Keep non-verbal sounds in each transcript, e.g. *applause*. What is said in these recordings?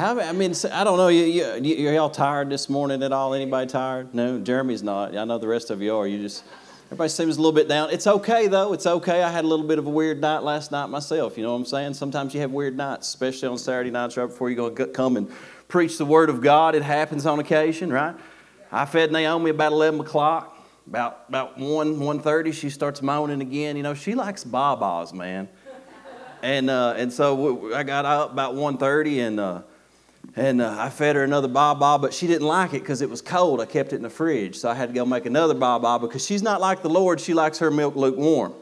How, I mean, I don't know. You, you, you, all tired this morning at all? Anybody tired? No, Jeremy's not. I know the rest of you are. You just, everybody seems a little bit down. It's okay, though. It's okay. I had a little bit of a weird night last night myself. You know what I'm saying? Sometimes you have weird nights, especially on Saturday nights right before you go come and preach the Word of God. It happens on occasion, right? I fed Naomi about 11 o'clock. About, about 1, 1.30, she starts moaning again. You know, she likes babas, man. And, uh, and so I got up about 1.30 and... Uh, and uh, I fed her another baba, but she didn't like it because it was cold. I kept it in the fridge. So I had to go make another baba because she's not like the Lord. She likes her milk lukewarm.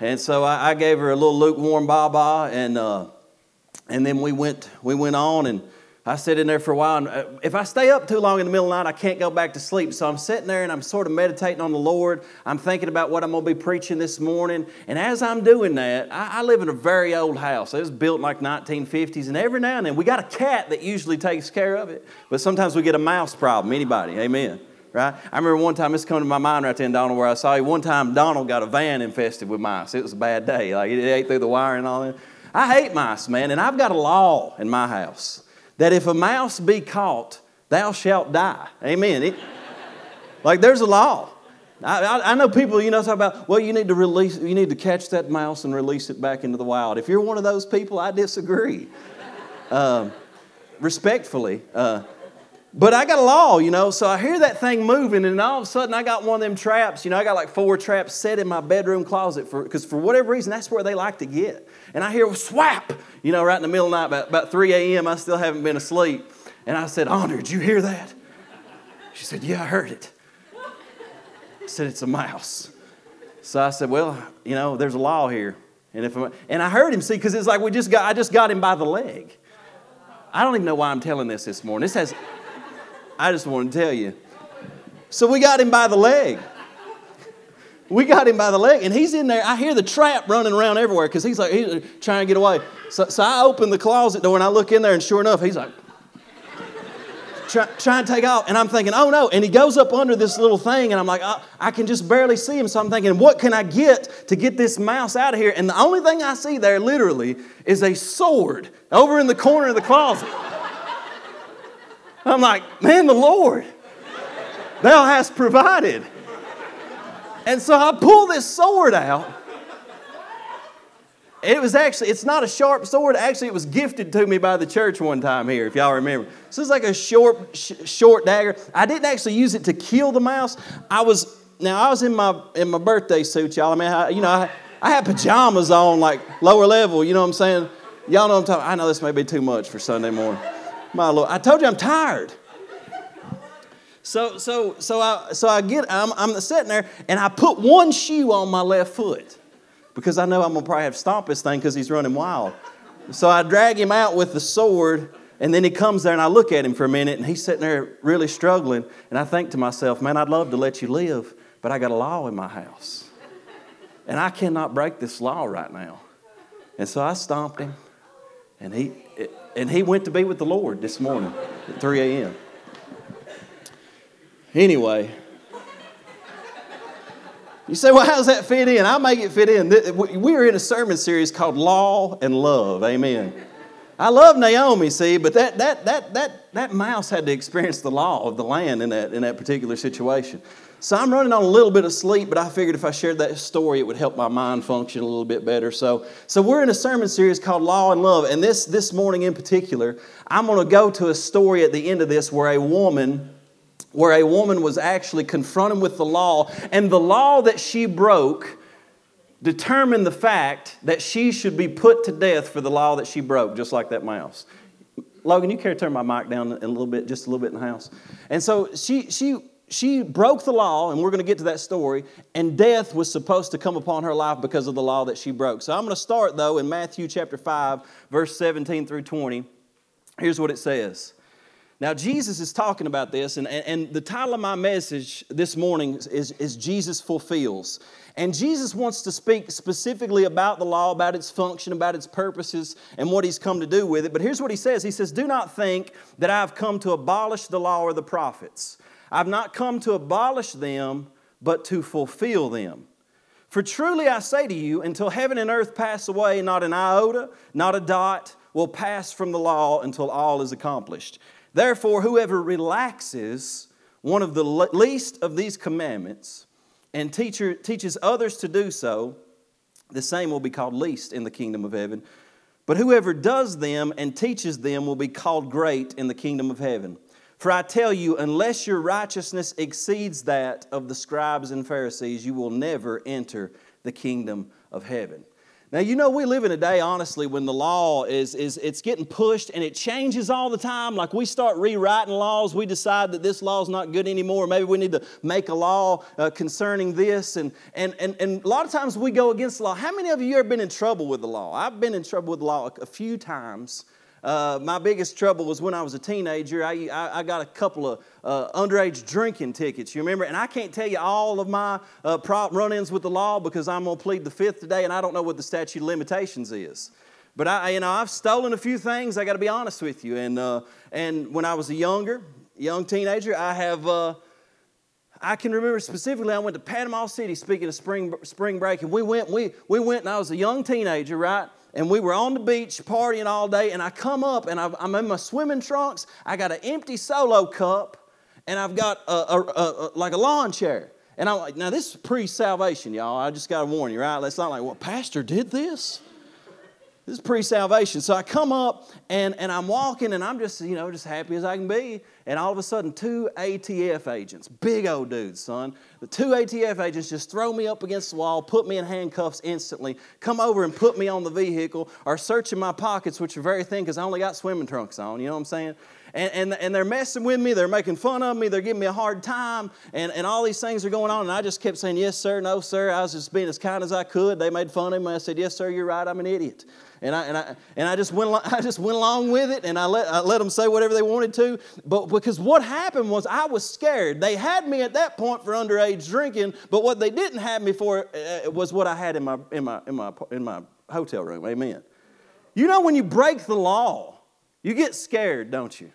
and so I, I, gave her a little lukewarm baba, and, uh, and then we went, we went on and I sit in there for a while, and uh, if I stay up too long in the middle of the night, I can't go back to sleep. So I'm sitting there and I'm sort of meditating on the Lord. I'm thinking about what I'm going to be preaching this morning. And as I'm doing that, I, I live in a very old house. It was built in like 1950s, and every now and then we got a cat that usually takes care of it. But sometimes we get a mouse problem. Anybody? Amen. Right? I remember one time, this coming to my mind right there in Donald where I saw you. One time, Donald got a van infested with mice. It was a bad day. Like it ate through the wire and all that. I hate mice, man, and I've got a law in my house that if a mouse be caught, thou shalt die. Amen. It, like there's a law. I, I, I, know people, you know, talk about, well, you need to release, you need to catch that mouse and release it back into the wild. If you're one of those people, I disagree. Um, respectfully. Uh, but I got a law, you know, so I hear that thing moving, and all of a sudden I got one of them traps. You know, I got like four traps set in my bedroom closet for because for whatever reason that's where they like to get. And I hear a swap, you know, right in the middle of the night, about, about 3 a.m. I still haven't been asleep. And I said, Andra, did you hear that? She said, Yeah, I heard it. I said, It's a mouse. So I said, Well, you know, there's a law here. And if I'm, and I heard him see because it's like we just got I just got him by the leg. I don't even know why I'm telling this this morning. This has I just want to tell you. So we got him by the leg. We got him by the leg, and he's in there. I hear the trap running around everywhere because he's like he's trying to get away. So, so I open the closet door and I look in there, and sure enough, he's like try, trying to take off. And I'm thinking, oh no. And he goes up under this little thing, and I'm like, oh, I can just barely see him. So I'm thinking, what can I get to get this mouse out of here? And the only thing I see there, literally, is a sword over in the corner of the closet. I'm like, man, the Lord, thou hast provided. And so I pull this sword out. It was actually, it's not a sharp sword. Actually, it was gifted to me by the church one time here, if y'all remember. So it's like a short, sh- short dagger. I didn't actually use it to kill the mouse. I was, now I was in my, in my birthday suit, y'all. I mean, I, you know, I, I had pajamas on, like lower level, you know what I'm saying? Y'all know what I'm talking I know this may be too much for Sunday morning. My Lord, I told you I'm tired. So, so, so I, so I get, I'm, I'm sitting there and I put one shoe on my left foot because I know I'm gonna probably have to stomp this thing because he's running wild. So I drag him out with the sword and then he comes there and I look at him for a minute and he's sitting there really struggling. And I think to myself, man, I'd love to let you live, but I got a law in my house. And I cannot break this law right now. And so I stomped him and he, and he went to be with the Lord this morning at 3 a.m. Anyway, you say, well, how does that fit in? I make it fit in. We're in a sermon series called Law and Love. Amen. I love Naomi, see, but that, that, that, that, that mouse had to experience the law of the land in that, in that particular situation. So I'm running on a little bit of sleep, but I figured if I shared that story, it would help my mind function a little bit better. So, so we're in a sermon series called Law and Love, and this, this morning in particular, I'm going to go to a story at the end of this where a woman where a woman was actually confronted with the law, and the law that she broke determined the fact that she should be put to death for the law that she broke, just like that mouse. Logan, you care to turn my mic down a little bit, just a little bit in the house? And so she, she, she broke the law, and we're going to get to that story, and death was supposed to come upon her life because of the law that she broke. So I'm going to start, though, in Matthew chapter 5, verse 17 through 20. Here's what it says. Now, Jesus is talking about this, and, and the title of my message this morning is, is Jesus Fulfills. And Jesus wants to speak specifically about the law, about its function, about its purposes, and what he's come to do with it. But here's what he says He says, Do not think that I've come to abolish the law or the prophets. I've not come to abolish them, but to fulfill them. For truly I say to you, until heaven and earth pass away, not an iota, not a dot, will pass from the law until all is accomplished. Therefore, whoever relaxes one of the least of these commandments and teacher, teaches others to do so, the same will be called least in the kingdom of heaven. But whoever does them and teaches them will be called great in the kingdom of heaven. For I tell you, unless your righteousness exceeds that of the scribes and Pharisees, you will never enter the kingdom of heaven. Now, you know, we live in a day, honestly, when the law is, is it's getting pushed and it changes all the time. Like we start rewriting laws, we decide that this law is not good anymore. Maybe we need to make a law uh, concerning this. And, and, and, and a lot of times we go against the law. How many of you ever been in trouble with the law? I've been in trouble with the law a few times. Uh, my biggest trouble was when I was a teenager. I, I, I got a couple of uh, underage drinking tickets, you remember? And I can't tell you all of my uh, run ins with the law because I'm going to plead the fifth today and I don't know what the statute of limitations is. But I, you know, I've stolen a few things. I got to be honest with you. And uh, and when I was a younger, young teenager, I have. Uh, I can remember specifically. I went to Panama City speaking of spring spring break, and we went. We we went, and I was a young teenager, right? And we were on the beach partying all day. And I come up and I'm in my swimming trunks. I got an empty solo cup, and I've got a, a, a, like a lawn chair. And I'm like, now this is pre-salvation, y'all. I just got to warn you, right? It's not like, well, pastor did this. This is pre-salvation. So I come up and, and I'm walking and I'm just, you know, just happy as I can be. And all of a sudden, two ATF agents, big old dudes, son, the two ATF agents just throw me up against the wall, put me in handcuffs instantly, come over and put me on the vehicle, are searching my pockets, which are very thin because I only got swimming trunks on, you know what I'm saying? And, and, and they're messing with me, they're making fun of me, they're giving me a hard time, and, and all these things are going on. And I just kept saying, Yes, sir, no, sir. I was just being as kind as I could. They made fun of me. I said, Yes, sir, you're right, I'm an idiot. And I, and I, and I, just, went, *laughs* I just went along with it and I let, I let them say whatever they wanted to. But because what happened was I was scared. They had me at that point for underage drinking, but what they didn't have me for uh, was what I had in my, in, my, in, my, in my hotel room. Amen. You know, when you break the law, you get scared, don't you?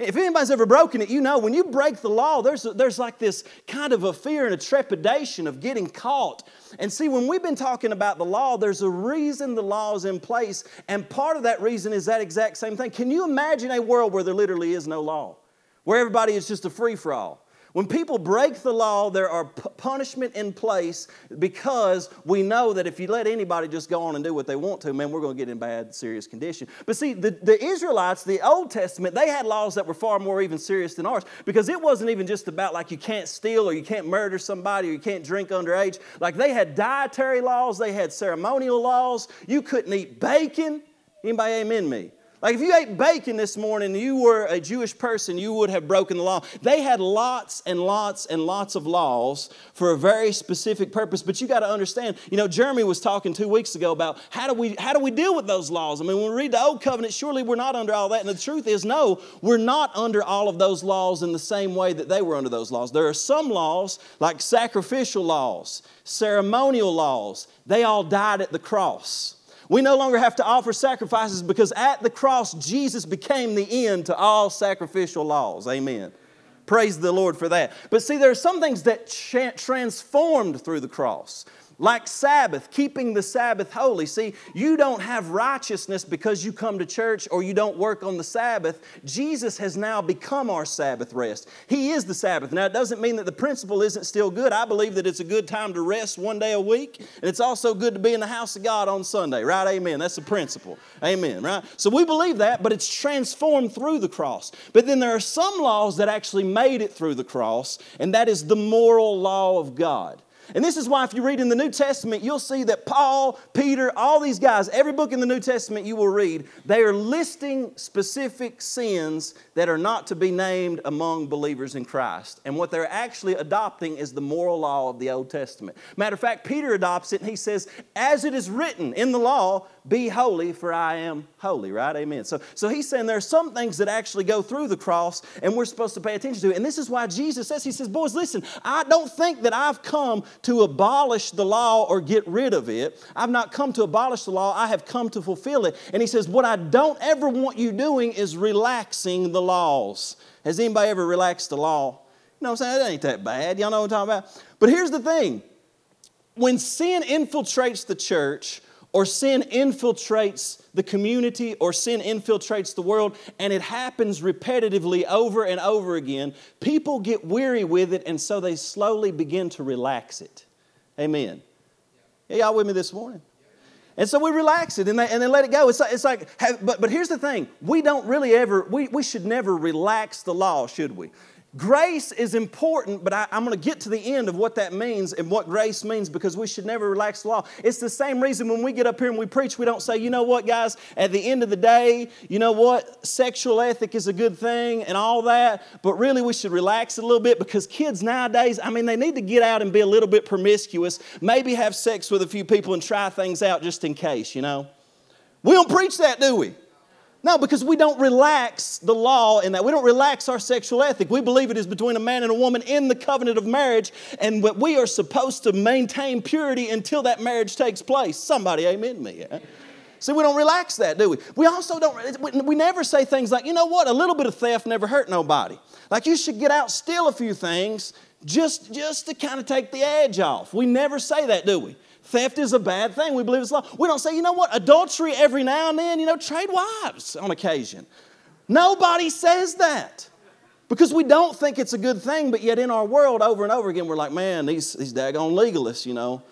If anybody's ever broken it, you know when you break the law, there's, there's like this kind of a fear and a trepidation of getting caught. And see, when we've been talking about the law, there's a reason the law is in place. And part of that reason is that exact same thing. Can you imagine a world where there literally is no law? Where everybody is just a free for all? When people break the law, there are p- punishment in place because we know that if you let anybody just go on and do what they want to, man, we're going to get in bad, serious condition. But see, the, the Israelites, the Old Testament, they had laws that were far more even serious than ours because it wasn't even just about like you can't steal or you can't murder somebody or you can't drink underage. Like they had dietary laws, they had ceremonial laws. You couldn't eat bacon. Anybody amen me? Like if you ate bacon this morning and you were a Jewish person, you would have broken the law. They had lots and lots and lots of laws for a very specific purpose. But you got to understand, you know, Jeremy was talking two weeks ago about how do we how do we deal with those laws? I mean, when we read the old covenant, surely we're not under all that. And the truth is, no, we're not under all of those laws in the same way that they were under those laws. There are some laws, like sacrificial laws, ceremonial laws, they all died at the cross. We no longer have to offer sacrifices because at the cross, Jesus became the end to all sacrificial laws. Amen. Praise the Lord for that. But see, there are some things that transformed through the cross. Like Sabbath, keeping the Sabbath holy. See, you don't have righteousness because you come to church or you don't work on the Sabbath. Jesus has now become our Sabbath rest. He is the Sabbath. Now, it doesn't mean that the principle isn't still good. I believe that it's a good time to rest one day a week, and it's also good to be in the house of God on Sunday, right? Amen. That's the principle. Amen, right? So we believe that, but it's transformed through the cross. But then there are some laws that actually made it through the cross, and that is the moral law of God. And this is why, if you read in the New Testament, you'll see that Paul, Peter, all these guys, every book in the New Testament you will read, they are listing specific sins that are not to be named among believers in Christ. And what they're actually adopting is the moral law of the Old Testament. Matter of fact, Peter adopts it and he says, As it is written in the law, be holy, for I am holy, right? Amen. So, so he's saying there are some things that actually go through the cross and we're supposed to pay attention to. It. And this is why Jesus says, He says, Boys, listen, I don't think that I've come to abolish the law or get rid of it. I've not come to abolish the law, I have come to fulfill it. And he says, What I don't ever want you doing is relaxing the laws. Has anybody ever relaxed the law? You know what I'm saying? That ain't that bad. Y'all know what I'm talking about? But here's the thing when sin infiltrates the church, or sin infiltrates the community or sin infiltrates the world and it happens repetitively over and over again, people get weary with it and so they slowly begin to relax it. Amen. Y'all with me this morning? And so we relax it and, they, and then let it go. It's like, it's like have, but, but here's the thing we don't really ever, we, we should never relax the law, should we? Grace is important, but I, am going to get to the end of what that means and what grace means because we should never relax the law. It's the same reason when we get up here and we preach, we don't say, you know what, guys, at the end of the day, you know what, sexual ethic is a good thing and all that, but really we should relax a little bit because kids nowadays, I mean, they need to get out and be a little bit promiscuous, maybe have sex with a few people and try things out just in case, you know. We don't preach that, do we? No, because we don't relax the law in that. We don't relax our sexual ethic. We believe it is between a man and a woman in the covenant of marriage, and we are supposed to maintain purity until that marriage takes place. Somebody amen me. Yeah? See, we don't relax that, do we? We also don't, we never say things like, you know what, a little bit of theft never hurt nobody. Like you should get out, steal a few things just, just to kind of take the edge off. We never say that, do we? Theft is a bad thing. We believe it's law. We don't say, you know what, adultery every now and then, you know, trade wives on occasion. Nobody says that because we don't think it's a good thing, but yet in our world, over and over again, we're like, man, these, these daggone legalists, you know,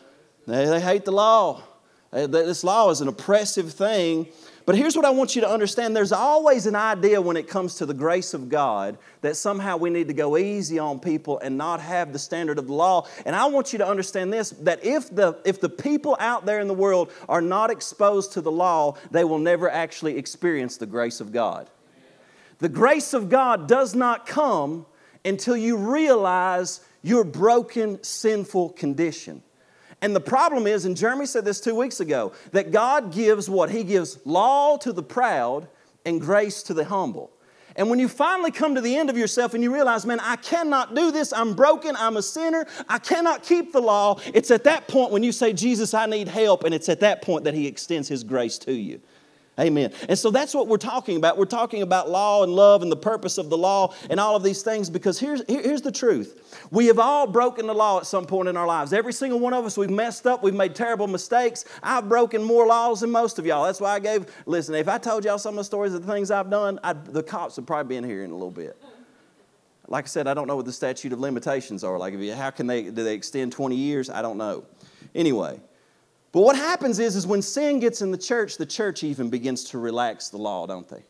they, they hate the law. This law is an oppressive thing. But here's what I want you to understand there's always an idea when it comes to the grace of God that somehow we need to go easy on people and not have the standard of the law. And I want you to understand this that if the, if the people out there in the world are not exposed to the law, they will never actually experience the grace of God. The grace of God does not come until you realize your broken, sinful condition. And the problem is, and Jeremy said this two weeks ago, that God gives what? He gives law to the proud and grace to the humble. And when you finally come to the end of yourself and you realize, man, I cannot do this, I'm broken, I'm a sinner, I cannot keep the law, it's at that point when you say, Jesus, I need help, and it's at that point that He extends His grace to you. Amen. And so that's what we're talking about. We're talking about law and love and the purpose of the law and all of these things because here's, here's the truth. We have all broken the law at some point in our lives. Every single one of us, we've messed up, we've made terrible mistakes. I've broken more laws than most of y'all. That's why I gave, listen, if I told y'all some of the stories of the things I've done, I'd, the cops would probably be in here in a little bit. Like I said, I don't know what the statute of limitations are. Like, how can they, do they extend 20 years? I don't know. Anyway, but what happens is, is when sin gets in the church, the church even begins to relax the law, don't they?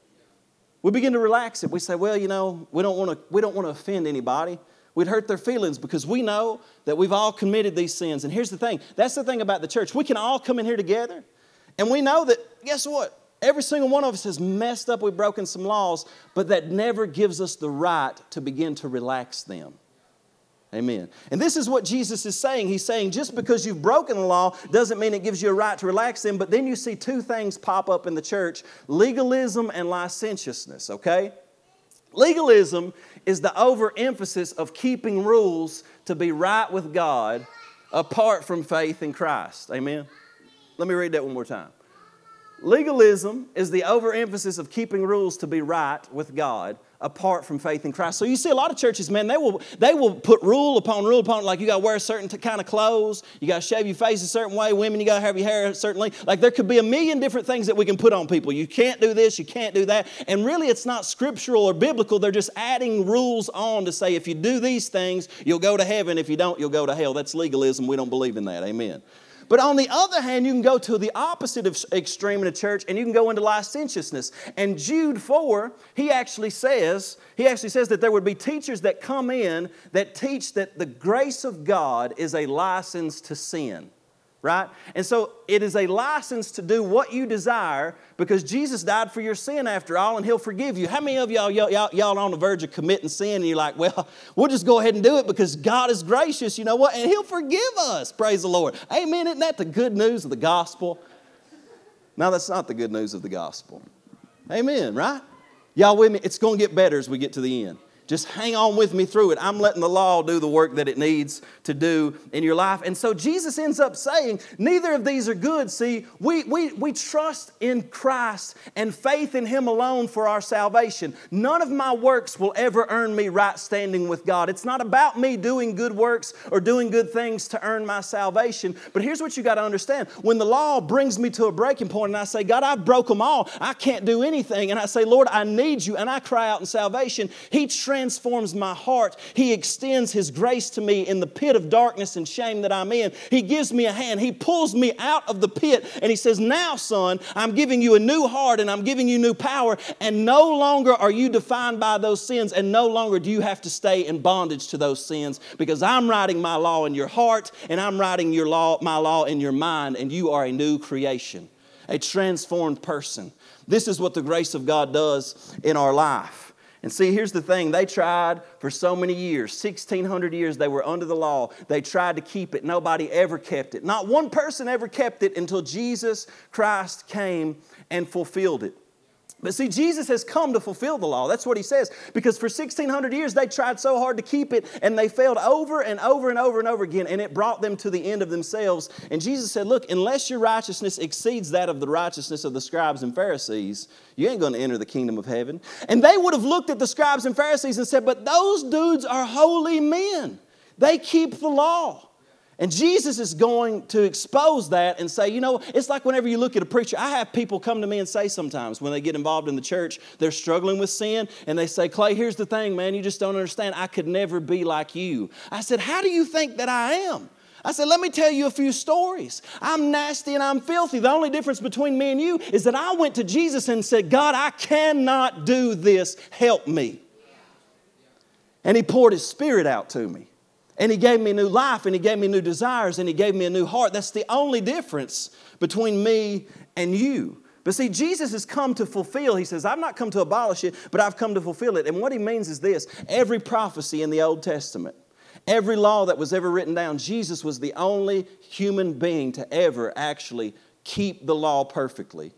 We begin to relax it. We say, well, you know, we don't want to, we don't want to offend anybody. We'd hurt their feelings because we know that we've all committed these sins. And here's the thing that's the thing about the church. We can all come in here together, and we know that, guess what? Every single one of us has messed up, we've broken some laws, but that never gives us the right to begin to relax them. Amen. And this is what Jesus is saying. He's saying just because you've broken the law doesn't mean it gives you a right to relax them. But then you see two things pop up in the church legalism and licentiousness, okay? Legalism is the overemphasis of keeping rules to be right with God apart from faith in Christ. Amen. Let me read that one more time. Legalism is the overemphasis of keeping rules to be right with God apart from faith in Christ. So you see a lot of churches, man, they will they will put rule upon rule upon like you got to wear a certain t- kind of clothes, you got to shave your face a certain way, women you got to have your hair a certain way. Like there could be a million different things that we can put on people. You can't do this, you can't do that. And really it's not scriptural or biblical. They're just adding rules on to say if you do these things, you'll go to heaven, if you don't, you'll go to hell. That's legalism. We don't believe in that. Amen. But on the other hand, you can go to the opposite of extreme in a church and you can go into licentiousness. And Jude 4, he actually says, he actually says that there would be teachers that come in that teach that the grace of God is a license to sin right? And so it is a license to do what you desire because Jesus died for your sin after all and he'll forgive you. How many of y'all, y'all, y'all on the verge of committing sin and you're like, well, we'll just go ahead and do it because God is gracious, you know what? And he'll forgive us. Praise the Lord. Amen. Isn't that the good news of the gospel? Now, that's not the good news of the gospel. Amen, right? Y'all with me? It's going to get better as we get to the end. Just hang on with me through it. I'm letting the law do the work that it needs to do in your life. And so Jesus ends up saying, Neither of these are good. See, we, we, we trust in Christ and faith in Him alone for our salvation. None of my works will ever earn me right standing with God. It's not about me doing good works or doing good things to earn my salvation. But here's what you got to understand when the law brings me to a breaking point and I say, God, I've broke them all, I can't do anything. And I say, Lord, I need you, and I cry out in salvation, He my heart. He extends His grace to me in the pit of darkness and shame that I'm in. He gives me a hand. He pulls me out of the pit and He says, Now, son, I'm giving you a new heart and I'm giving you new power. And no longer are you defined by those sins, and no longer do you have to stay in bondage to those sins because I'm writing my law in your heart and I'm writing your law, my law in your mind, and you are a new creation, a transformed person. This is what the grace of God does in our life. And see, here's the thing they tried for so many years 1,600 years they were under the law. They tried to keep it. Nobody ever kept it. Not one person ever kept it until Jesus Christ came and fulfilled it. But see, Jesus has come to fulfill the law. That's what he says. Because for 1,600 years, they tried so hard to keep it, and they failed over and over and over and over again, and it brought them to the end of themselves. And Jesus said, Look, unless your righteousness exceeds that of the righteousness of the scribes and Pharisees, you ain't going to enter the kingdom of heaven. And they would have looked at the scribes and Pharisees and said, But those dudes are holy men, they keep the law. And Jesus is going to expose that and say, you know, it's like whenever you look at a preacher, I have people come to me and say sometimes when they get involved in the church, they're struggling with sin, and they say, Clay, here's the thing, man, you just don't understand. I could never be like you. I said, How do you think that I am? I said, let me tell you a few stories. I'm nasty and I'm filthy. The only difference between me and you is that I went to Jesus and said, God, I cannot do this. Help me. And He poured His Spirit out to me. And He gave me new life and He gave me new desires and He gave me a new heart. That's the only difference between me and you. But see, Jesus has come to fulfill. He says, I've not come to abolish it, but I've come to fulfill it. And what He means is this every prophecy in the Old Testament, every law that was ever written down, Jesus was the only human being to ever actually keep the law perfectly.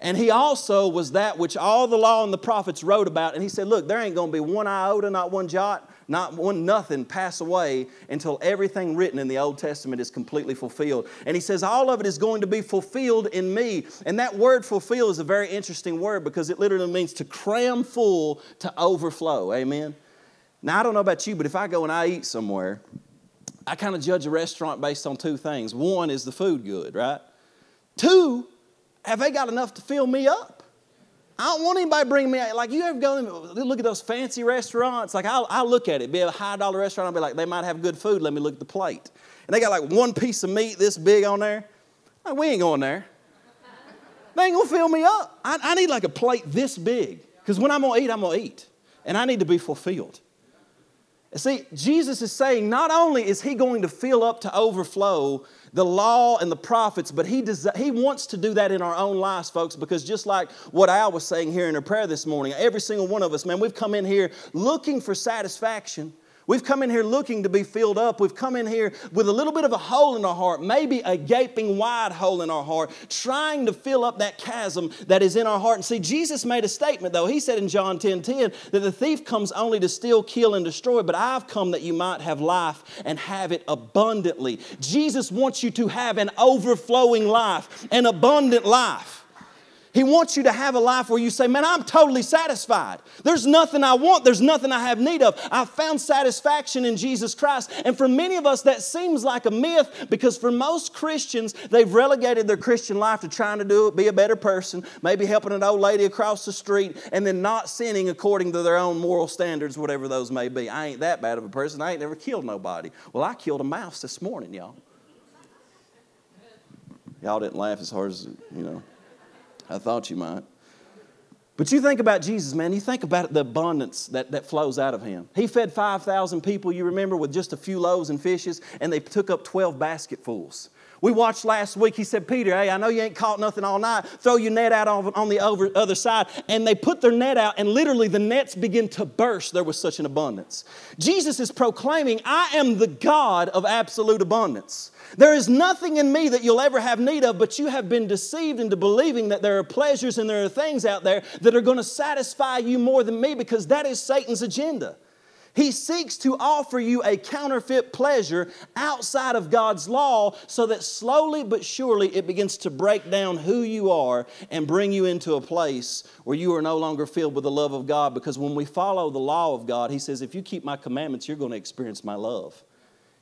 And he also was that which all the law and the prophets wrote about. And he said, Look, there ain't going to be one iota, not one jot, not one nothing pass away until everything written in the Old Testament is completely fulfilled. And he says, All of it is going to be fulfilled in me. And that word fulfill is a very interesting word because it literally means to cram full to overflow. Amen. Now, I don't know about you, but if I go and I eat somewhere, I kind of judge a restaurant based on two things. One is the food good, right? Two, have they got enough to fill me up? I don't want anybody bring me like you ever go look at those fancy restaurants. Like I'll, I'll look at it, be a high dollar restaurant. I'll be like, they might have good food. Let me look at the plate, and they got like one piece of meat this big on there. Like, we ain't going there. They ain't gonna fill me up. I, I need like a plate this big because when I'm gonna eat, I'm gonna eat, and I need to be fulfilled. See, Jesus is saying not only is he going to fill up to overflow the law and the prophets, but he, does, he wants to do that in our own lives, folks, because just like what Al was saying here in her prayer this morning, every single one of us, man, we've come in here looking for satisfaction. We've come in here looking to be filled up. We've come in here with a little bit of a hole in our heart, maybe a gaping wide hole in our heart, trying to fill up that chasm that is in our heart. And see, Jesus made a statement, though. He said in John 10 10 that the thief comes only to steal, kill, and destroy, but I've come that you might have life and have it abundantly. Jesus wants you to have an overflowing life, an abundant life. He wants you to have a life where you say, Man, I'm totally satisfied. There's nothing I want, there's nothing I have need of. I've found satisfaction in Jesus Christ. And for many of us, that seems like a myth because for most Christians, they've relegated their Christian life to trying to do it, be a better person, maybe helping an old lady across the street, and then not sinning according to their own moral standards, whatever those may be. I ain't that bad of a person. I ain't never killed nobody. Well, I killed a mouse this morning, y'all. Y'all didn't laugh as hard as, you know. I thought you might. But you think about Jesus, man, you think about the abundance that, that flows out of him. He fed 5,000 people, you remember, with just a few loaves and fishes, and they took up 12 basketfuls. We watched last week, he said, Peter, hey, I know you ain't caught nothing all night. Throw your net out on, the over, other side. And they put their net out, and literally the nets begin to burst. There was such an abundance. Jesus is proclaiming, I am the God of absolute abundance. There is nothing in me that you'll ever have need of, but you have been deceived into believing that there are pleasures and there are things out there that are going to satisfy you more than me because that is Satan's agenda. He seeks to offer you a counterfeit pleasure outside of God's law so that slowly but surely it begins to break down who you are and bring you into a place where you are no longer filled with the love of God. Because when we follow the law of God, He says, if you keep my commandments, you're going to experience my love.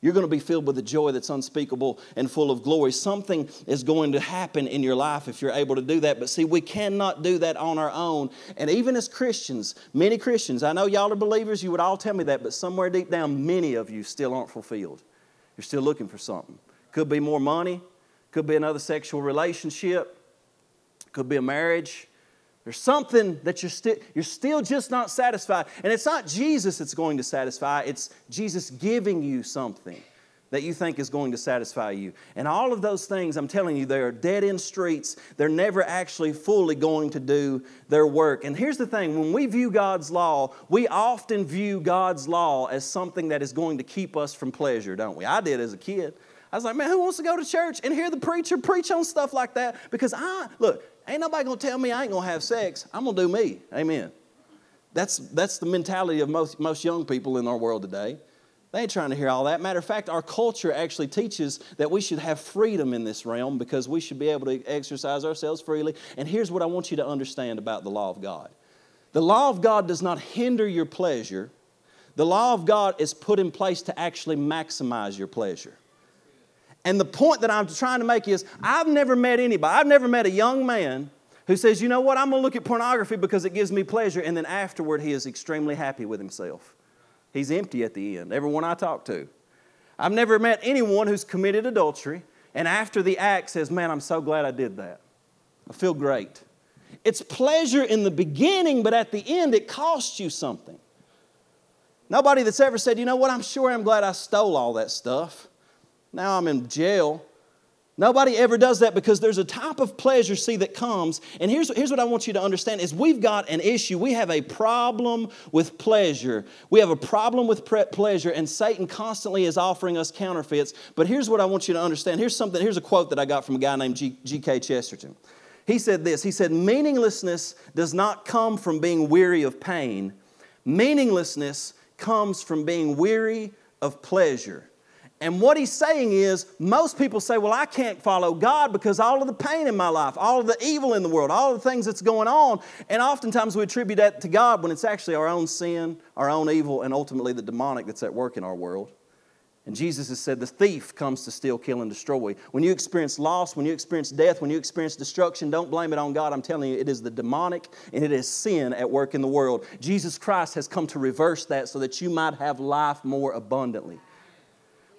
You're going to be filled with a joy that's unspeakable and full of glory. Something is going to happen in your life if you're able to do that. But see, we cannot do that on our own. And even as Christians, many Christians, I know y'all are believers, you would all tell me that, but somewhere deep down, many of you still aren't fulfilled. You're still looking for something. Could be more money, could be another sexual relationship, could be a marriage, there's something that you're, still you're still just not satisfied. And it's not Jesus that's going to satisfy, it's Jesus giving you something that you think is going to satisfy you. And all of those things, I'm telling you, they are dead end streets. They're never actually fully going to do their work. And here's the thing when we view God's law, we often view God's law as something that is going to keep us from pleasure, don't we? I did as a kid. I was like, man, who wants to go to church and hear the preacher preach on stuff like that? Because I, look, Ain't nobody gonna tell me I ain't gonna have sex. I'm gonna do me. Amen. That's, that's the mentality of most, most young people in our world today. They ain't trying to hear all that. Matter of fact, our culture actually teaches that we should have freedom in this realm because we should be able to exercise ourselves freely. And here's what I want you to understand about the law of God the law of God does not hinder your pleasure, the law of God is put in place to actually maximize your pleasure. And the point that I'm trying to make is I've never met anybody, I've never met a young man who says, you know what, I'm going to look at pornography because it gives me pleasure, and then afterward he is extremely happy with himself. He's empty at the end, everyone I talk to. I've never met anyone who's committed adultery and after the act says, man, I'm so glad I did that. I feel great. It's pleasure in the beginning, but at the end it costs you something. Nobody that's ever said, you know what, I'm sure I'm glad I stole all that stuff. Now I'm in jail. Nobody ever does that because there's a type of pleasure, see, that comes. And here's, here's what I want you to understand is we've got an issue. We have a problem with pleasure. We have a problem with pleasure, and Satan constantly is offering us counterfeits. But here's what I want you to understand. Here's something, here's a quote that I got from a guy named G.K. Chesterton. He said this He said, Meaninglessness does not come from being weary of pain, meaninglessness comes from being weary of pleasure. And what he's saying is, most people say, Well, I can't follow God because all of the pain in my life, all of the evil in the world, all the things that's going on. And oftentimes we attribute that to God when it's actually our own sin, our own evil, and ultimately the demonic that's at work in our world. And Jesus has said, The thief comes to steal, kill, and destroy. When you experience loss, when you experience death, when you experience destruction, don't blame it on God. I'm telling you, it is the demonic and it is sin at work in the world. Jesus Christ has come to reverse that so that you might have life more abundantly.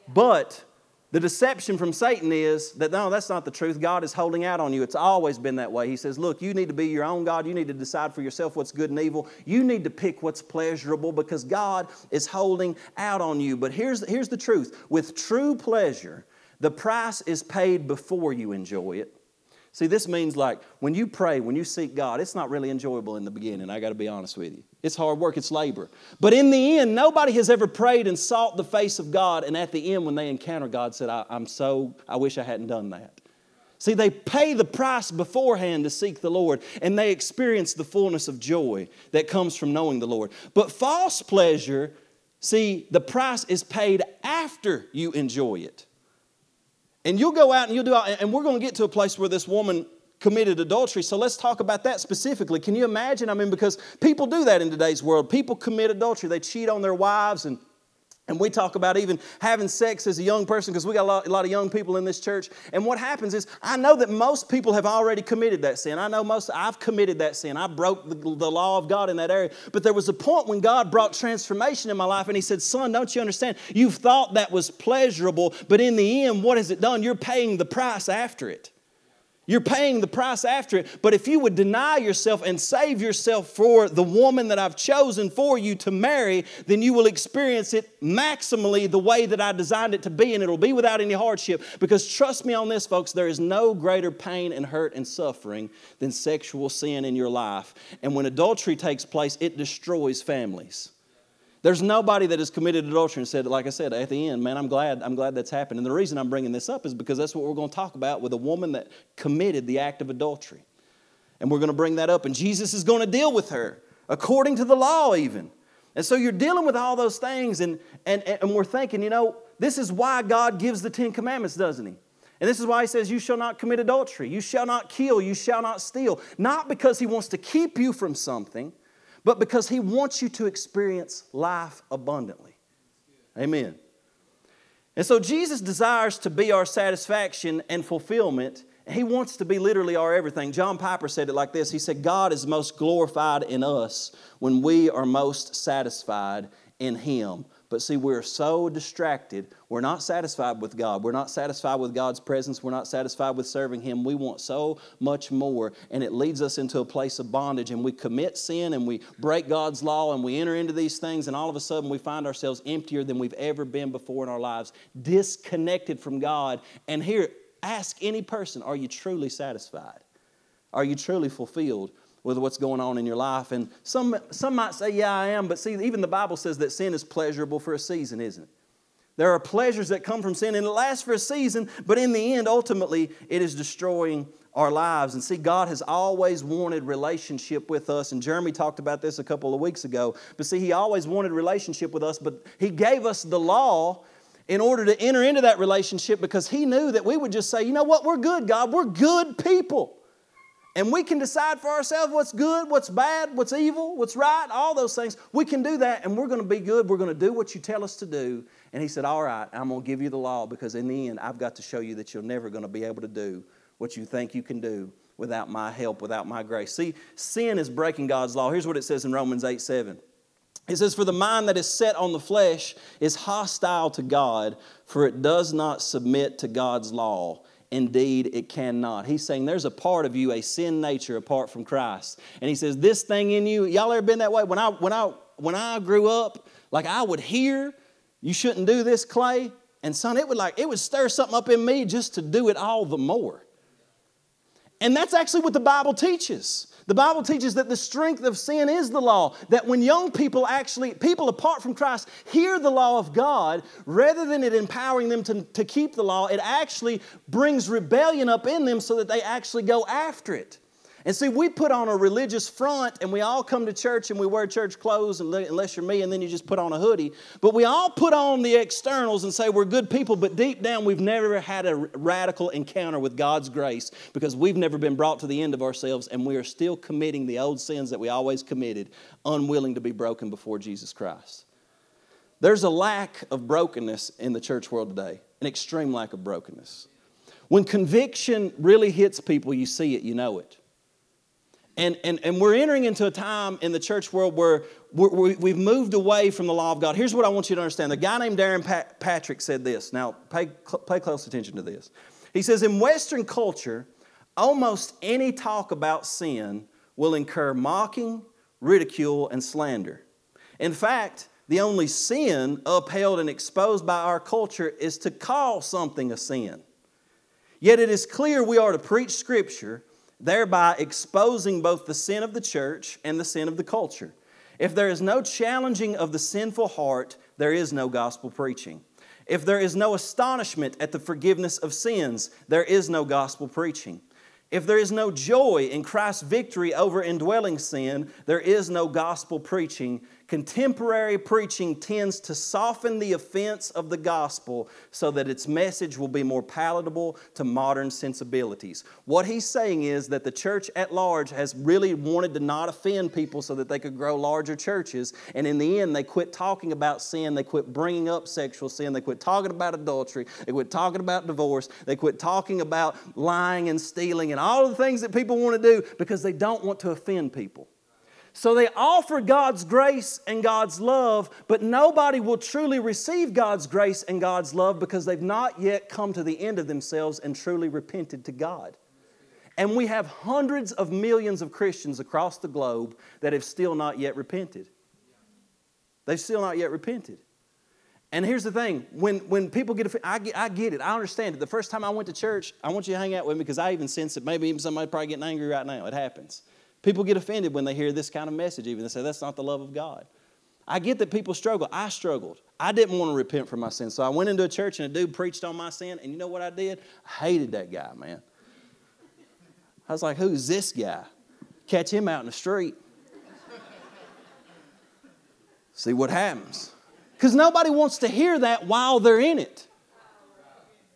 But the deception from Satan is that no, that's not the truth. God is holding out on you. It's always been that way. He says, Look, you need to be your own God. You need to decide for yourself what's good and evil. You need to pick what's pleasurable because God is holding out on you. But here's, here's the truth with true pleasure, the price is paid before you enjoy it. See, this means like when you pray, when you seek God, it's not really enjoyable in the beginning. I got to be honest with you. It's hard work, it's labor. But in the end, nobody has ever prayed and sought the face of God, and at the end, when they encounter God, said, I, am so, I wish I hadn't done that. See, they pay the price beforehand to seek the Lord, and they experience the fullness of joy that comes from knowing the Lord. But false pleasure, see, the price is paid after you enjoy it. And you'll go out and you'll do, and we're going to get to a place where this woman committed adultery. So let's talk about that specifically. Can you imagine? I mean, because people do that in today's world. People commit adultery, they cheat on their wives and and we talk about even having sex as a young person because we got a lot, a lot, of young people in this church. And what happens is, I know that most people have already committed that sin. I know most, I've committed that sin. I broke the, the law of God in that area. But there was a point when God brought transformation in my life and He said, Son, don't you understand? You've thought that was pleasurable, but in the end, what has it done? You're paying the price after it. You're paying the price after it. But if you would deny yourself and save yourself for the woman that I've chosen for you to marry, then you will experience it maximally the way that I designed it to be, and it'll be without any hardship. Because trust me on this, folks, there is no greater pain and hurt and suffering than sexual sin in your life. And when adultery takes place, it destroys families. There's nobody that has committed adultery and said, like I said, at the end, man, I'm glad, I'm glad that's happened. And the reason I'm bringing this up is because that's what we're going to talk about with a woman that committed the act of adultery. And we're going to bring that up. And Jesus is going to deal with her, according to the law, even. And so you're dealing with all those things, and, and, and we're thinking, you know, this is why God gives the Ten Commandments, doesn't He? And this is why He says, You shall not commit adultery, you shall not kill, you shall not steal. Not because He wants to keep you from something, but because He wants you to experience life abundantly. Amen. And so Jesus desires to be our satisfaction and fulfillment. He wants to be literally our everything. John Piper said it like this He said, God is most glorified in us when we are most satisfied in Him. But see, we're so distracted. We're not satisfied with God. We're not satisfied with God's presence. We're not satisfied with serving Him. We want so much more, and it leads us into a place of bondage. And we commit sin and we break God's law and we enter into these things, and all of a sudden we find ourselves emptier than we've ever been before in our lives, disconnected from God. And here, ask any person are you truly satisfied? Are you truly fulfilled? With what's going on in your life. And some, some might say, Yeah, I am. But see, even the Bible says that sin is pleasurable for a season, isn't it? There are pleasures that come from sin, and it lasts for a season, but in the end, ultimately, it is destroying our lives. And see, God has always wanted relationship with us. And Jeremy talked about this a couple of weeks ago. But see, He always wanted relationship with us, but He gave us the law in order to enter into that relationship because He knew that we would just say, you know what, we're good, God. We're good people. And we can decide for ourselves what's good, what's bad, what's evil, what's right, all those things. We can do that and we're going to be good. We're going to do what you tell us to do. And he said, All right, I'm going to give you the law because in the end, I've got to show you that you're never going to be able to do what you think you can do without my help, without my grace. See, sin is breaking God's law. Here's what it says in Romans 8 7. It says, For the mind that is set on the flesh is hostile to God, for it does not submit to God's law. Indeed, it cannot. He's saying there's a part of you, a sin nature apart from Christ. And he says, This thing in you, y'all ever been that way? When I when I when I grew up, like I would hear, you shouldn't do this, Clay. And son, it would like it would stir something up in me just to do it all the more. And that's actually what the Bible teaches. The Bible teaches that the strength of sin is the law. That when young people actually, people apart from Christ, hear the law of God, rather than it empowering them to, to keep the law, it actually brings rebellion up in them so that they actually go after it. And see, we put on a religious front and we all come to church and we wear church clothes, unless you're me, and then you just put on a hoodie. But we all put on the externals and say we're good people, but deep down we've never had a radical encounter with God's grace because we've never been brought to the end of ourselves and we are still committing the old sins that we always committed, unwilling to be broken before Jesus Christ. There's a lack of brokenness in the church world today, an extreme lack of brokenness. When conviction really hits people, you see it, you know it. And, and, and we're entering into a time in the church world where we have moved away from the law of God. Here's what I want you to understand. The guy named Darrin Patrick said this. Now, pay, pay close attention to this. He says, In Western culture, almost any talk about sin will incur mocking, ridicule, and slander. In fact, the only sin upheld and exposed by our culture is to call something a sin. Yet it is clear we are to preach Scripture thereby exposing both the sin of the church and the sin of the culture. If there is no challenging of the sinful heart, there is no gospel preaching. If there is no astonishment at the forgiveness of sins, there is no gospel preaching. If there is no joy in Christ's victory over indwelling sin, there is no gospel preaching Contemporary preaching tends to soften the offense of the gospel so that its message will be more palatable to modern sensibilities. What he's saying is that the church at large has really wanted to not offend people so that they could grow larger churches. And in the end, they quit talking about sin. They quit bringing up sexual sin. They quit talking about adultery. They quit talking about divorce. They quit talking about lying and stealing and all the things that people want to do because they don't want to offend people. So they offer God's grace and God's love, but nobody will truly receive God's grace and God's love because they've not yet come to the end of themselves and truly repented to God. And we have hundreds of millions of Christians across the globe that have still not yet repented. They've still not yet repented. And here's the thing when, when people get, I get, I get it, I understand it. The first time I went to church, I want you to hang out with me because I even sense that maybe even somebody probably getting angry right now. It happens. People get offended when they hear this kind of message, even they say, that's not the love of God. I get that people struggle. I struggled. I didn't want to repent for my sin. So I went into a church and a dude preached on my sin. And you know what I did? I hated that guy, man. I was like, who's this guy? Catch him out in the street. See what happens. Because nobody wants to hear that while they're in it.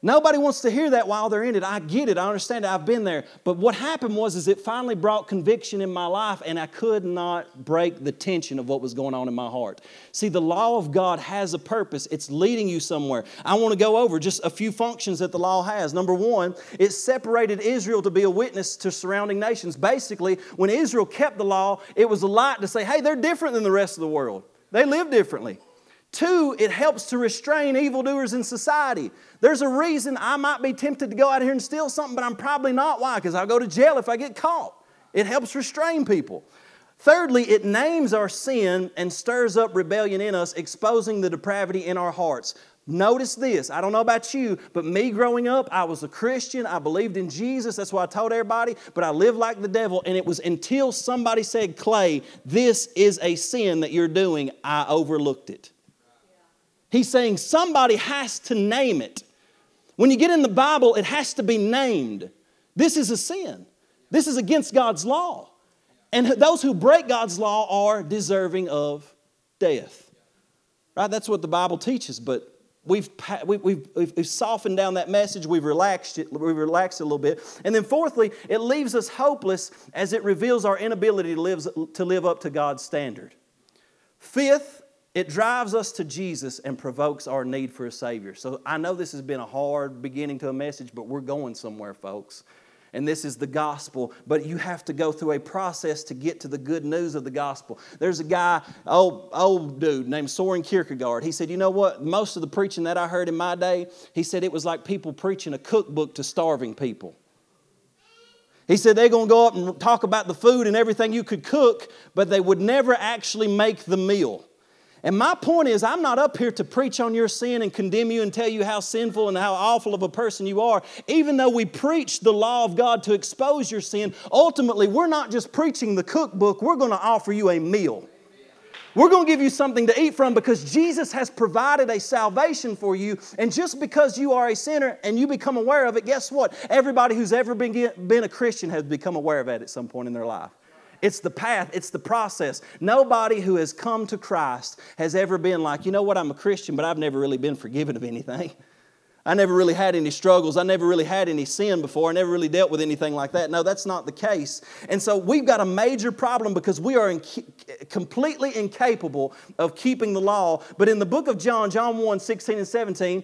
Nobody wants to hear that while they're in it. I get it. I understand it. I've been there. But what happened was is it finally brought conviction in my life and I could not break the tension of what was going on in my heart. See, the law of God has a purpose. It's leading you somewhere. I want to go over just a few functions that the law has. Number 1, it separated Israel to be a witness to surrounding nations. Basically, when Israel kept the law, it was a light to say, "Hey, they're different than the rest of the world. They live differently." Two, it helps to restrain evildoers in society. There's a reason I might be tempted to go out here and steal something, but I'm probably not. Why? Because I'll go to jail if I get caught. It helps restrain people. Thirdly, it names our sin and stirs up rebellion in us, exposing the depravity in our hearts. Notice this. I don't know about you, but me growing up, I was a Christian. I believed in Jesus. That's why I told everybody, but I lived like the devil. And it was until somebody said, Clay, this is a sin that you're doing, I overlooked it. He's saying somebody has to name it. When you get in the Bible, it has to be named. This is a sin. This is against God's law. And those who break God's law are deserving of death. Right? That's what the Bible teaches, but we've, we've, we've, softened down that message. We've relaxed it, we've relaxed it a little bit. And then, fourthly, it leaves us hopeless as it reveals our inability to live, to live up to God's standard. Fifth, it drives us to Jesus and provokes our need for a Savior. So I know this has been a hard beginning to a message, but we're going somewhere, folks. And this is the gospel, but you have to go through a process to get to the good news of the gospel. There's a guy, old, old dude named Soren Kierkegaard. He said, You know what? Most of the preaching that I heard in my day, he said it was like people preaching a cookbook to starving people. He said they're going to go up and talk about the food and everything you could cook, but they would never actually make the meal. And my point is, I'm not up here to preach on your sin and condemn you and tell you how sinful and how awful of a person you are. Even though we preach the law of God to expose your sin, ultimately, we're not just preaching the cookbook, we're going to offer you a meal. We're going to give you something to eat from because Jesus has provided a salvation for you. And just because you are a sinner and you become aware of it, guess what? Everybody who's ever been, been a Christian has become aware of it at some point in their life. It's the path, it's the process. Nobody who has come to Christ has ever been like, you know what, I'm a Christian, but I've never really been forgiven of anything. I never really had any struggles. I never really had any sin before. I never really dealt with anything like that. No, that's not the case. And so we've got a major problem because we are in, completely incapable of keeping the law. But in the book of John, John 1 16 and 17,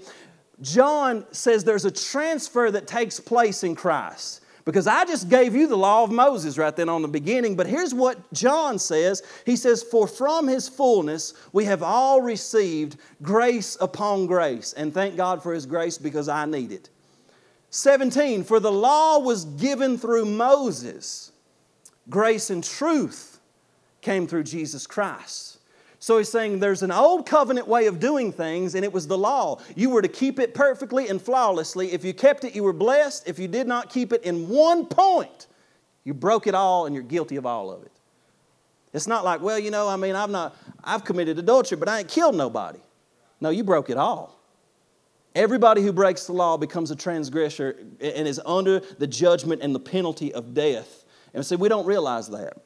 John says there's a transfer that takes place in Christ. Because I just gave you the law of Moses right then on the beginning, but here's what John says. He says, For from his fullness we have all received grace upon grace. And thank God for his grace because I need it. 17, for the law was given through Moses, grace and truth came through Jesus Christ. So he's saying there's an old covenant way of doing things, and it was the law. You were to keep it perfectly and flawlessly. If you kept it, you were blessed. If you did not keep it in one point, you broke it all and you're guilty of all of it. It's not like, well, you know, I mean, I've not, I've committed adultery, but I ain't killed nobody. No, you broke it all. Everybody who breaks the law becomes a transgressor and is under the judgment and the penalty of death. And see, we don't realize that.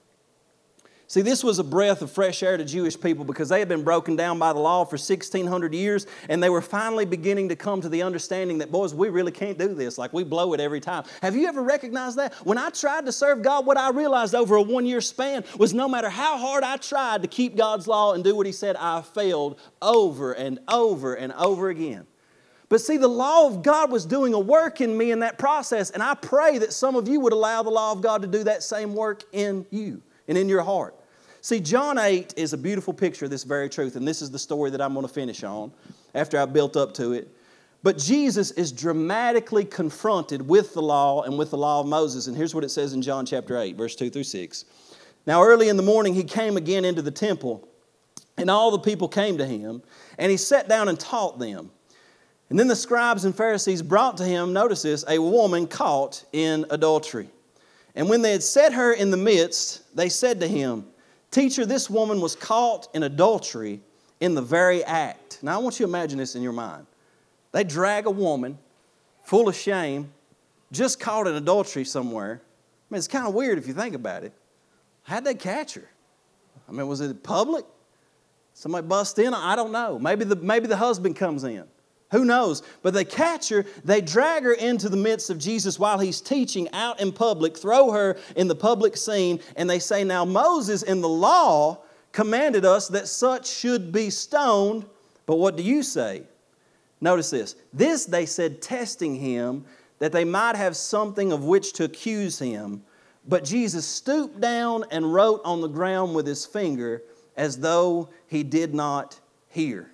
See, this was a breath of fresh air to Jewish people because they had been broken down by the law for 1,600 years, and they were finally beginning to come to the understanding that, boys, we really can't do this. Like, we blow it every time. Have you ever recognized that? When I tried to serve God, what I realized over a one year span was no matter how hard I tried to keep God's law and do what He said, I failed over and over and over again. But see, the law of God was doing a work in me in that process, and I pray that some of you would allow the law of God to do that same work in you and in your heart. See, John 8 is a beautiful picture of this very truth, and this is the story that I'm going to finish on after I've built up to it. But Jesus is dramatically confronted with the law and with the law of Moses. And here's what it says in John chapter 8, verse 2 through 6. Now, early in the morning, he came again into the temple, and all the people came to him, and he sat down and taught them. And then the scribes and Pharisees brought to him, notice this, a woman caught in adultery. And when they had set her in the midst, they said to him, Teacher, this woman was caught in adultery in the very act. Now, I want you to imagine this in your mind. They drag a woman full of shame, just caught in adultery somewhere. I mean, it's kind of weird if you think about it. How'd they catch her? I mean, was it public? Somebody bust in, I don't know. Maybe the, maybe the husband comes in. Who knows? But they catch her, they drag her into the midst of Jesus while he's teaching out in public, throw her in the public scene, and they say, Now Moses in the law commanded us that such should be stoned, but what do you say? Notice this. This they said, testing him, that they might have something of which to accuse him. But Jesus stooped down and wrote on the ground with his finger as though he did not hear.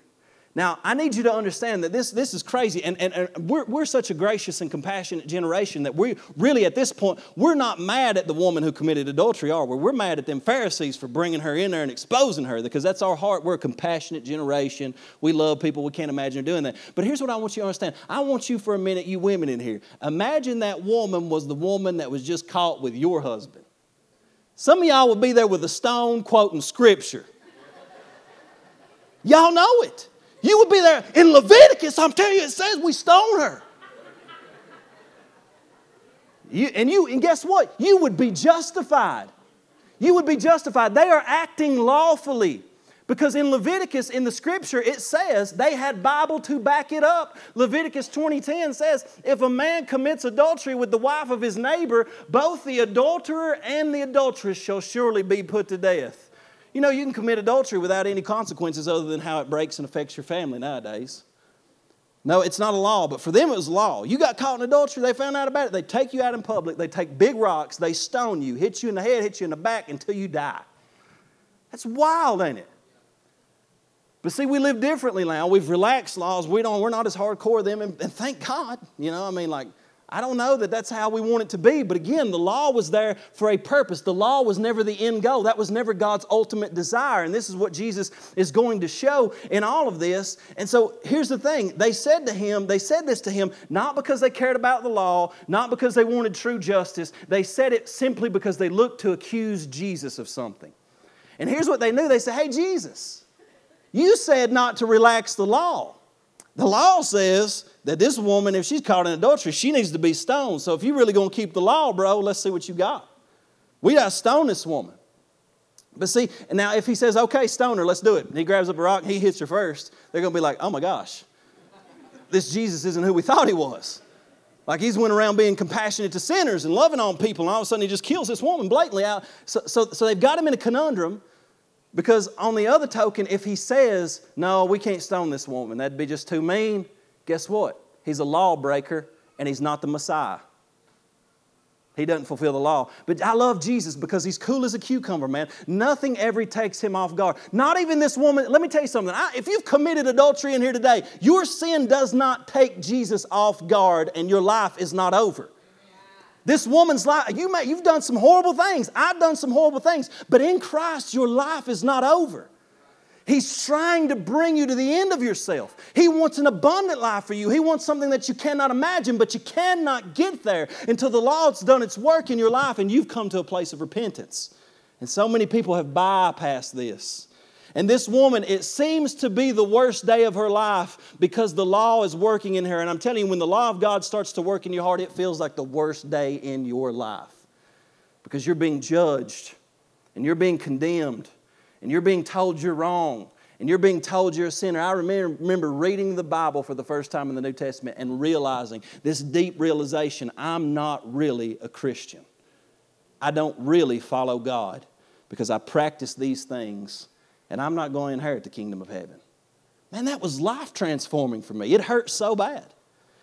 Now, I need you to understand that this, this is crazy, and, and, and, we're, we're such a gracious and compassionate generation that we really, at this point, we're not mad at the woman who committed adultery, are we? We're mad at them Pharisees for bringing her in there and exposing her because that's our heart. We're a compassionate generation. We love people. We can't imagine doing that. But here's what I want you to understand I want you for a minute, you women in here, imagine that woman was the woman that was just caught with your husband. Some of y'all would be there with a stone quoting scripture. Y'all know it. You would be there in Leviticus. I'm telling you, it says we stone her. You, and you, and guess what? You would be justified. You would be justified. They are acting lawfully. Because in Leviticus, in the scripture, it says they had Bible to back it up. Leviticus 20:10 says, if a man commits adultery with the wife of his neighbor, both the adulterer and the adulteress shall surely be put to death. You know, you can commit adultery without any consequences other than how it breaks and affects your family nowadays. No, it's not a law, but for them it was law. You got caught in adultery, they found out about it. They take you out in public, they take big rocks, they stone you, hit you in the head, hit you in the back until you die. That's wild, ain't it? But see, we live differently now. We've relaxed laws. We don't, we're not as hardcore them, and, and thank God. You know, I mean, like, I don't know that that's how we want it to be, but again, the law was there for a purpose. The law was never the end goal. That was never God's ultimate desire. And this is what Jesus is going to show in all of this. And so here's the thing they said to him, they said this to him not because they cared about the law, not because they wanted true justice. They said it simply because they looked to accuse Jesus of something. And here's what they knew they said, Hey, Jesus, you said not to relax the law. The law says that this woman, if she's caught in adultery, she needs to be stoned. So if you're really going to keep the law, bro, let's see what you got. We got to stone this woman. But see, now if he says, okay, stone her, let's do it. And he grabs up a rock he hits her first, they're going to be like, oh my gosh, this Jesus isn't who we thought he was. Like he's went around being compassionate to sinners and loving on people, and all of a sudden he just kills this woman blatantly out. So, so, so they've got him in a conundrum because, on the other token, if he says, No, we can't stone this woman, that'd be just too mean, guess what? He's a lawbreaker and he's not the Messiah. He doesn't fulfill the law. But I love Jesus because he's cool as a cucumber, man. Nothing ever takes him off guard. Not even this woman. Let me tell you something. I, if you've committed adultery in here today, your sin does not take Jesus off guard and your life is not over. This woman's life, you may, you've done some horrible things. I've done some horrible things. But in Christ, your life is not over. He's trying to bring you to the end of yourself. He wants an abundant life for you. He wants something that you cannot imagine, but you cannot get there until the Lord's done its work in your life and you've come to a place of repentance. And so many people have bypassed this. And this woman, it seems to be the worst day of her life because the law is working in her. And I'm telling you, when the law of God starts to work in your heart, it feels like the worst day in your life because you're being judged and you're being condemned and you're being told you're wrong and you're being told you're a sinner. I remember, reading the Bible for the first time in the New Testament and realizing this deep realization I'm not really a Christian. I don't really follow God because I practice these things and I'm not going to inherit the kingdom of heaven. Man, that was life transforming for me. It hurt so bad.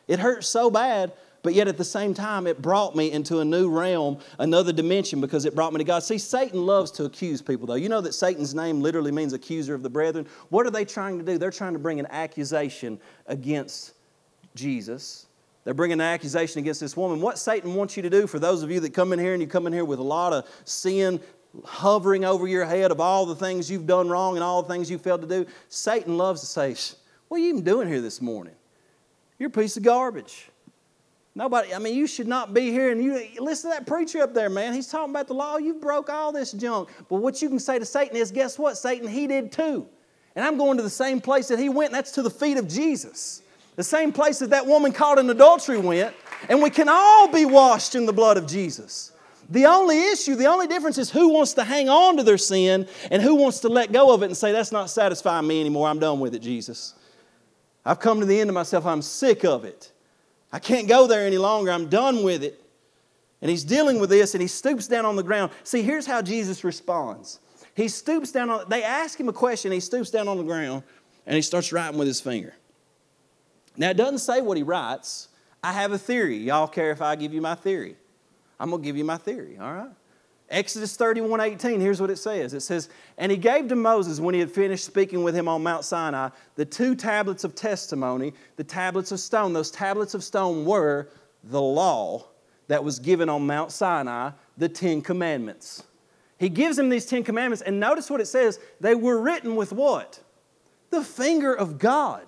It hurt so bad, but yet at the same time, it brought me into a new realm, another dimension, because it brought me to God. See, Satan loves to accuse people, though. You know that Satan's name literally means accuser of the brethren. What are they trying to do? They're trying to bring an accusation against Jesus. They're bringing an accusation against this woman. What Satan wants you to do, for those of you that come in here and you come in here with a lot of sin, hovering over your head of all the things you've done wrong and all the things you failed to do, Satan loves to say, What are you even doing here this morning? You're a piece of garbage. Nobody, I mean, you should not be here. And you listen to that preacher up there, man. He's talking about the law. You broke all this junk. But what you can say to Satan is, guess what, Satan? He did too. And I'm going to the same place that he went, that's to the feet of Jesus. The same place that that woman caught in adultery went. And we can all be washed in the blood of Jesus. The only issue, the only difference is who wants to hang on to their sin and who wants to let go of it and say, That's not satisfying me anymore. I'm done with it, Jesus. I've come to the end of myself. I'm sick of it. I can't go there any longer. I'm done with it. And he's dealing with this and he stoops down on the ground. See, here's how Jesus responds. He stoops down on, they ask him a question, he stoops down on the ground and he starts writing with his finger. Now, it doesn't say what he writes. I have a theory. Y'all care if I give you my theory? I'm going to give you my theory, all right? Exodus 31 18, here's what it says. It says, And he gave to Moses, when he had finished speaking with him on Mount Sinai, the two tablets of testimony, the tablets of stone. Those tablets of stone were the law that was given on Mount Sinai, the Ten Commandments. He gives him these Ten Commandments, and notice what it says. They were written with what? The finger of God.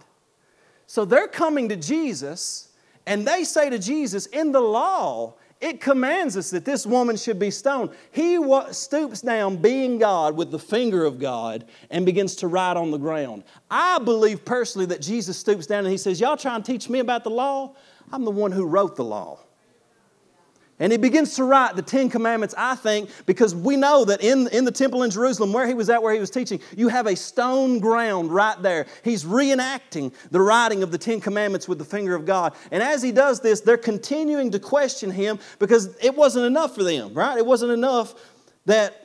So they're coming to Jesus, and they say to Jesus, In the law, it commands us that this woman should be stoned. He stoops down, being God, with the finger of God, and begins to write on the ground. I believe personally that Jesus stoops down and he says, Y'all trying to teach me about the law? I'm the one who wrote the law. And he begins to write the Ten Commandments, I think, because we know that in, in the temple in Jerusalem, where he was at, where he was teaching, you have a stone ground right there. He's reenacting the writing of the Ten Commandments with the finger of God. And as he does this, they're continuing to question him because it wasn't enough for them, right? It wasn't enough that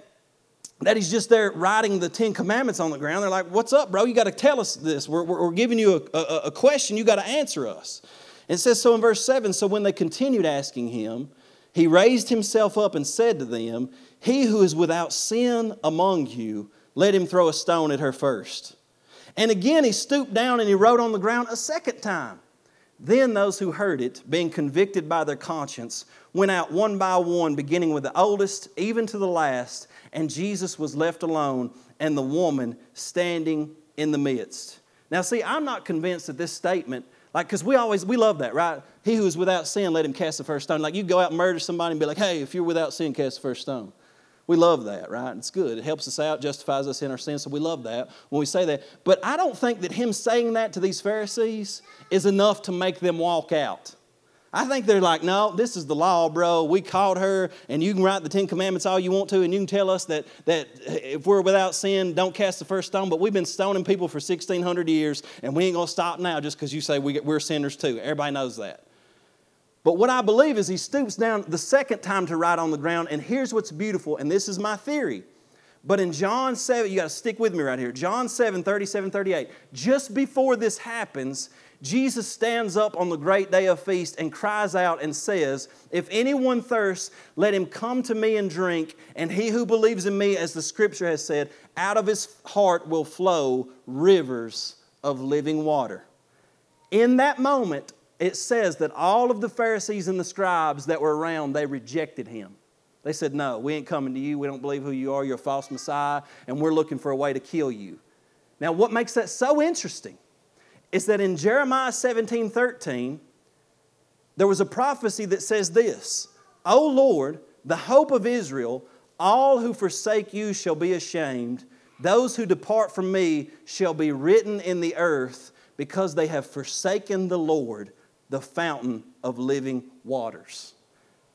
that he's just there writing the Ten Commandments on the ground. They're like, What's up, bro? You got to tell us this. We're, we're, we're giving you a, a, a question. You got to answer us. It says so in verse 7 So when they continued asking him, he raised himself up and said to them, He who is without sin among you, let him throw a stone at her first. And again he stooped down and he wrote on the ground a second time. Then those who heard it, being convicted by their conscience, went out one by one, beginning with the oldest, even to the last, and Jesus was left alone, and the woman standing in the midst. Now, see, I'm not convinced that this statement like, because we always, we love that, right? He who is without sin, let him cast the first stone. Like, you go out and murder somebody and be like, hey, if you're without sin, cast the first stone. We love that, right? It's good. It helps us out, justifies us in our sin, so we love that when we say that. But I don't think that him saying that to these Pharisees is enough to make them walk out. I think they're like, no, this is the law, bro. We caught her, and you can write the Ten Commandments all you want to, and you can tell us that, that if we're without sin, don't cast the first stone. But we've been stoning people for 1,600 years, and we ain't going to stop now just because you say we, we're sinners too. Everybody knows that. But what I believe is he stoops down the second time to write on the ground, and here's what's beautiful, and this is my theory. But in John 7, you got to stick with me right here. John 7, 37, 38. Just before this happens, Jesus stands up on the great day of feast and cries out and says, If anyone thirsts, let him come to me and drink, and he who believes in me, as the scripture has said, out of his heart will flow rivers of living water. In that moment, it says that all of the Pharisees and the scribes that were around, they rejected him. They said, No, we ain't coming to you. We don't believe who you are. You're a false Messiah, and we're looking for a way to kill you. Now, what makes that so interesting is that in Jeremiah 17 13, there was a prophecy that says this O Lord, the hope of Israel, all who forsake you shall be ashamed. Those who depart from me shall be written in the earth because they have forsaken the Lord, the fountain of living waters.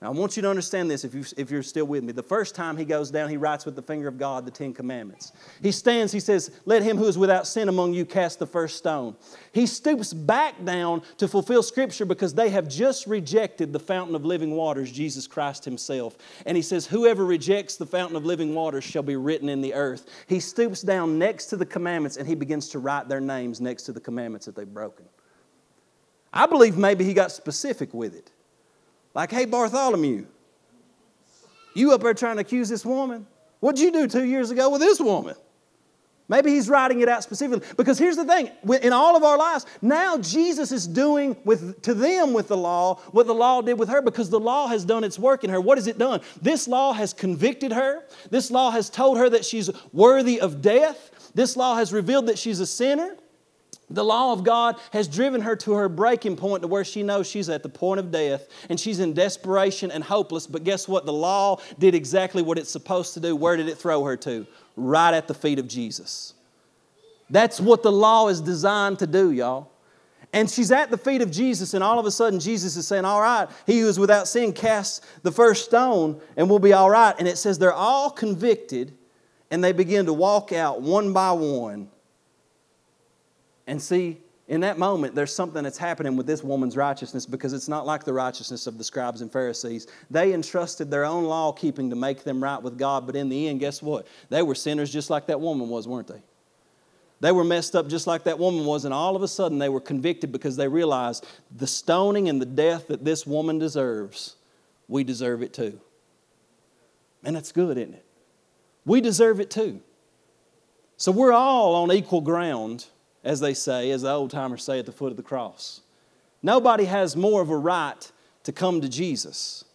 Now, I want you to understand this if, you, if you're still with me. The first time he goes down, he writes with the finger of God the Ten Commandments. He stands, he says, Let him who is without sin among you cast the first stone. He stoops back down to fulfill Scripture because they have just rejected the fountain of living waters, Jesus Christ himself. And he says, Whoever rejects the fountain of living waters shall be written in the earth. He stoops down next to the commandments and he begins to write their names next to the commandments that they've broken. I believe maybe he got specific with it. Like, hey, Bartholomew, you up there trying to accuse this woman? What'd you do two years ago with this woman? Maybe he's writing it out specifically. Because here's the thing in all of our lives, now Jesus is doing with, to them with the law what the law did with her because the law has done its work in her. What has it done? This law has convicted her. This law has told her that she's worthy of death. This law has revealed that she's a sinner. The law of God has driven her to her breaking point to where she knows she's at the point of death and she's in desperation and hopeless. But guess what? The law did exactly what it's supposed to do. Where did it throw her to? Right at the feet of Jesus. That's what the law is designed to do, y'all. And she's at the feet of Jesus, and all of a sudden, Jesus is saying, All right, he who is without sin casts the first stone, and we'll be all right. And it says they're all convicted, and they begin to walk out one by one. And see, in that moment, there's something that's happening with this woman's righteousness because it's not like the righteousness of the scribes and Pharisees. They entrusted their own law keeping to make them right with God, but in the end, guess what? They were sinners just like that woman was, weren't they? They were messed up just like that woman was, and all of a sudden they were convicted because they realized the stoning and the death that this woman deserves, we deserve it too. And that's good, isn't it? We deserve it too. So we're all on equal ground, as they say, as the old timers say, at the foot of the cross. Nobody has more of a right to come to Jesus.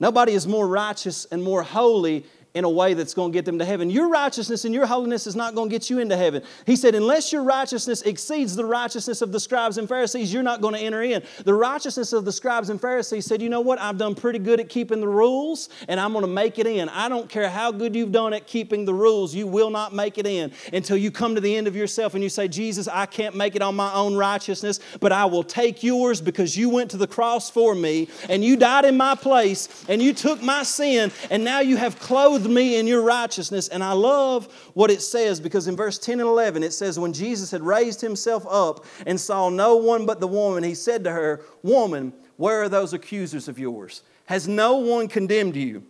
Nobody is more righteous and more holy in a way that's going to get them to heaven. Your righteousness and your holiness is not going to get you into heaven. He said, unless your righteousness exceeds the righteousness of the scribes and Pharisees, you're not going to enter in. The righteousness of the scribes and Pharisees said, you know what? I've done pretty good at keeping the rules, and I'm going to make it in. I don't care how good you've done at keeping the rules, you will not make it in until you come to the end of yourself and you say, Jesus, I can't make it on my own righteousness, but I will take yours because you went to the cross for me, and you died in my place, and you took my sin, and now you have clothed me in your righteousness. And I love what it says because in verse 10 and 11 it says, When Jesus had raised himself up and saw no one but the woman, he said to her, Woman, where are those accusers of yours? Has no one condemned you?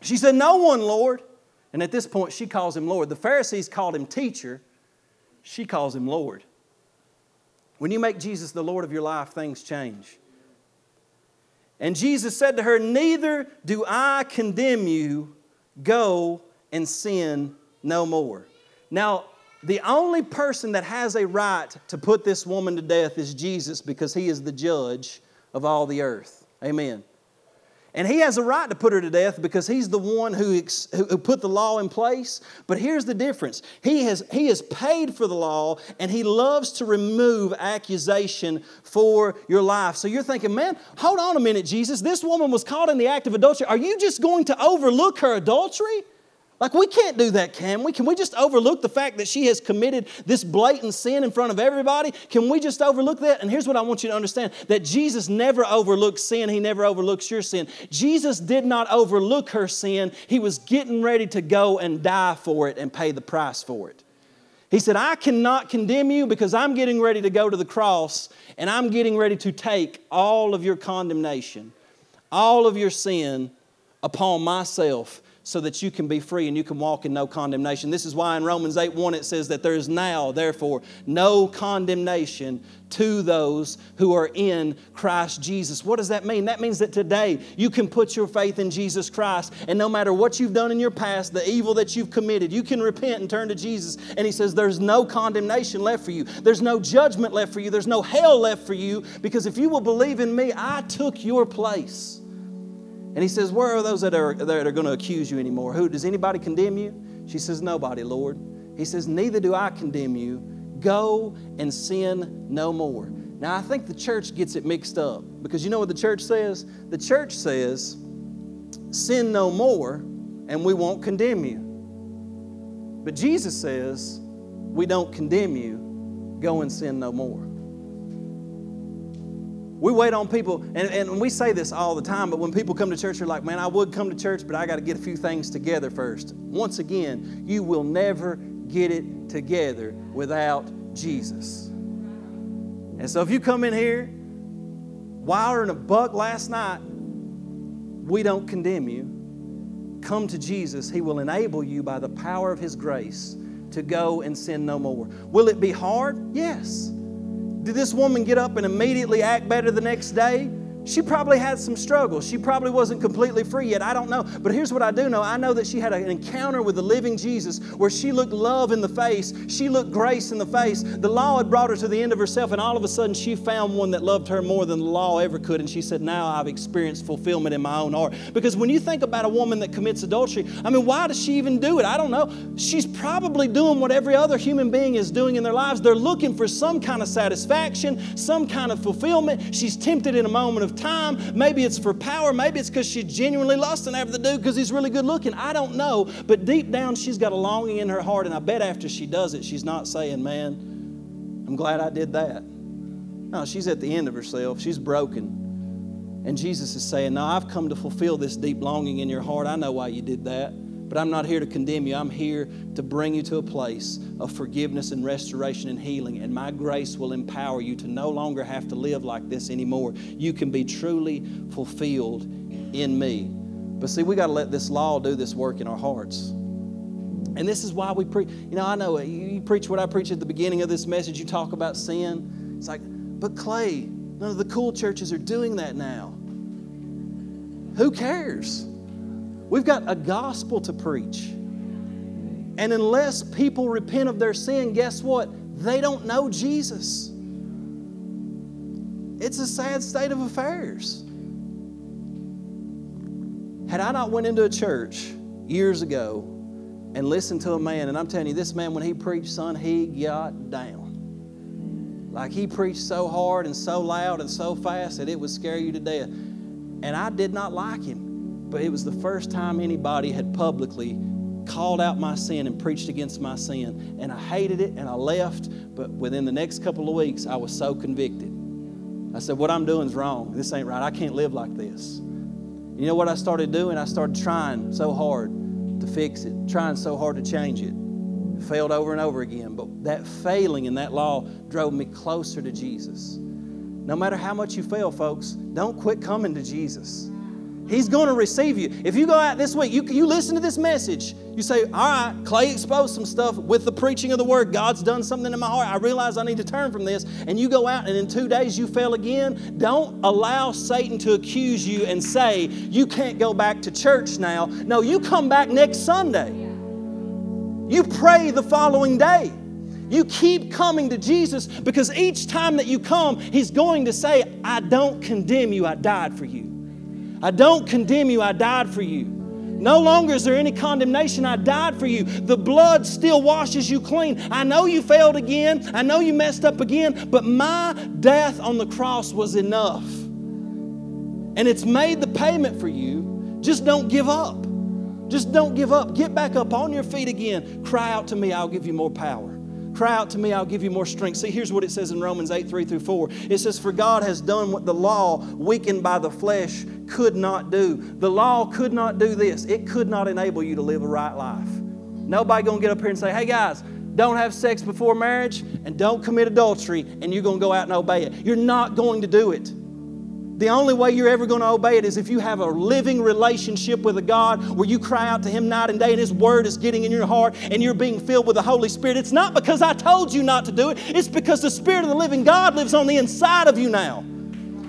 She said, No one, Lord. And at this point, she calls him Lord. The Pharisees called him teacher, she calls him Lord. When you make Jesus the Lord of your life, things change. And Jesus said to her, Neither do I condemn you. Go and sin no more. Now, the only person that has a right to put this woman to death is Jesus because he is the judge of all the earth. Amen. And he has a right to put her to death because he's the one who, ex, who put the law in place. But here's the difference he has, he has paid for the law and he loves to remove accusation for your life. So you're thinking, man, hold on a minute, Jesus. This woman was caught in the act of adultery. Are you just going to overlook her adultery? Like, we can't do that, can we? Can we just overlook the fact that she has committed this blatant sin in front of everybody? Can we just overlook that? And here's what I want you to understand that Jesus never overlooks sin, He never overlooks your sin. Jesus did not overlook her sin, He was getting ready to go and die for it and pay the price for it. He said, I cannot condemn you because I'm getting ready to go to the cross and I'm getting ready to take all of your condemnation, all of your sin upon myself so that you can be free and you can walk in no condemnation. This is why in Romans 8 1 it says that there is now, therefore, no condemnation to those who are in Christ Jesus. What does that mean? That means that today you can put your faith in Jesus Christ, and no matter what you've done in your past, the evil that you've committed, you can repent and turn to Jesus. And He says, There's no condemnation left for you, there's no judgment left for you, there's no hell left for you, because if you will believe in me, I took your place. And he says, Where are those that are, that are going to accuse you anymore? Who? Does anybody condemn you? She says, Nobody, Lord. He says, Neither do I condemn you. Go and sin no more. Now, I think the church gets it mixed up because you know what the church says? The church says, Sin no more, and we won't condemn you. But Jesus says, We don't condemn you. Go and sin no more. We wait on people, and, and we say this all the time, but when people come to church, they're like, man, I would come to church, but I got to get a few things together first. Once again, you will never get it together without Jesus. And so if you come in here wilder than a buck last night, we don't condemn you. Come to Jesus. He will enable you by the power of His grace to go and sin no more. Will it be hard? Yes. Did this woman get up and immediately act better the next day? She probably had some struggles. She probably wasn't completely free yet. I don't know. But here's what I do know I know that she had an encounter with the living Jesus where she looked love in the face, she looked grace in the face. The law had brought her to the end of herself, and all of a sudden she found one that loved her more than the law ever could. And she said, Now I've experienced fulfillment in my own heart. Because when you think about a woman that commits adultery, I mean, why does she even do it? I don't know. She's probably doing what every other human being is doing in their lives. They're looking for some kind of satisfaction, some kind of fulfillment. She's tempted in a moment of of time. Maybe it's for power. Maybe it's because she genuinely lusting after the dude because he's really good looking. I don't know. But deep down, she's got a longing in her heart. And I bet after she does it, she's not saying, Man, I'm glad I did that. No, she's at the end of herself. She's broken. And Jesus is saying, No, I've come to fulfill this deep longing in your heart. I know why you did that. But I'm not here to condemn you. I'm here to bring you to a place of forgiveness and restoration and healing. And my grace will empower you to no longer have to live like this anymore. You can be truly fulfilled in me. But see, we got to let this law do this work in our hearts. And this is why we preach. You know, I know you preach what I preach at the beginning of this message. You talk about sin. It's like, but Clay, none of the cool churches are doing that now. Who cares? We've got a gospel to preach. And unless people repent of their sin, guess what? They don't know Jesus. It's a sad state of affairs. Had I not went into a church years ago and listened to a man, and I'm telling you, this man, when he preached, son, he got down. Like he preached so hard and so loud and so fast that it would scare you to death. And I did not like him. But it was the first time anybody had publicly called out my sin and preached against my sin. And I hated it and I left. But within the next couple of weeks, I was so convicted. I said, What I'm doing is wrong. This ain't right. I can't live like this. You know what I started doing? I started trying so hard to fix it, trying so hard to change it. failed over and over again. But that failing in that law drove me closer to Jesus. No matter how much you fail, folks, don't quit coming to Jesus. He's going to receive you. If you go out this week, you, you listen to this message, you say, All right, Clay exposed some stuff with the preaching of the word. God's done something in my heart. I realize I need to turn from this. And you go out and in two days you fail again. Don't allow Satan to accuse you and say, You can't go back to church now. No, you come back next Sunday. You pray the following day. You keep coming to Jesus because each time that you come, He's going to say, I don't condemn you, I died for you. I don't condemn you, I died for you. No longer is there any condemnation. I died for you. The blood still washes you clean. I know you failed again. I know you messed up again, but my death on the cross was enough. And it's made the payment for you. Just don't give up. Just don't give up. Get back up on your feet again. Cry out to me, I'll give you more power. Cry out to me, I'll give you more strength. See, here's what it says in Romans 8 3 through 4. It says, For God has done what the law, weakened by the flesh, could not do. The law could not do this, it could not enable you to live a right life. Nobody gonna get up here and say, Hey guys, don't have sex before marriage and don't commit adultery and you're gonna go out and obey it. You're not going to do it. The only way you're ever going to obey it is if you have a living relationship with a God where you cry out to Him night and day and His Word is getting in your heart and you're being filled with the Holy Spirit. It's not because I told you not to do it, it's because the Spirit of the living God lives on the inside of you now.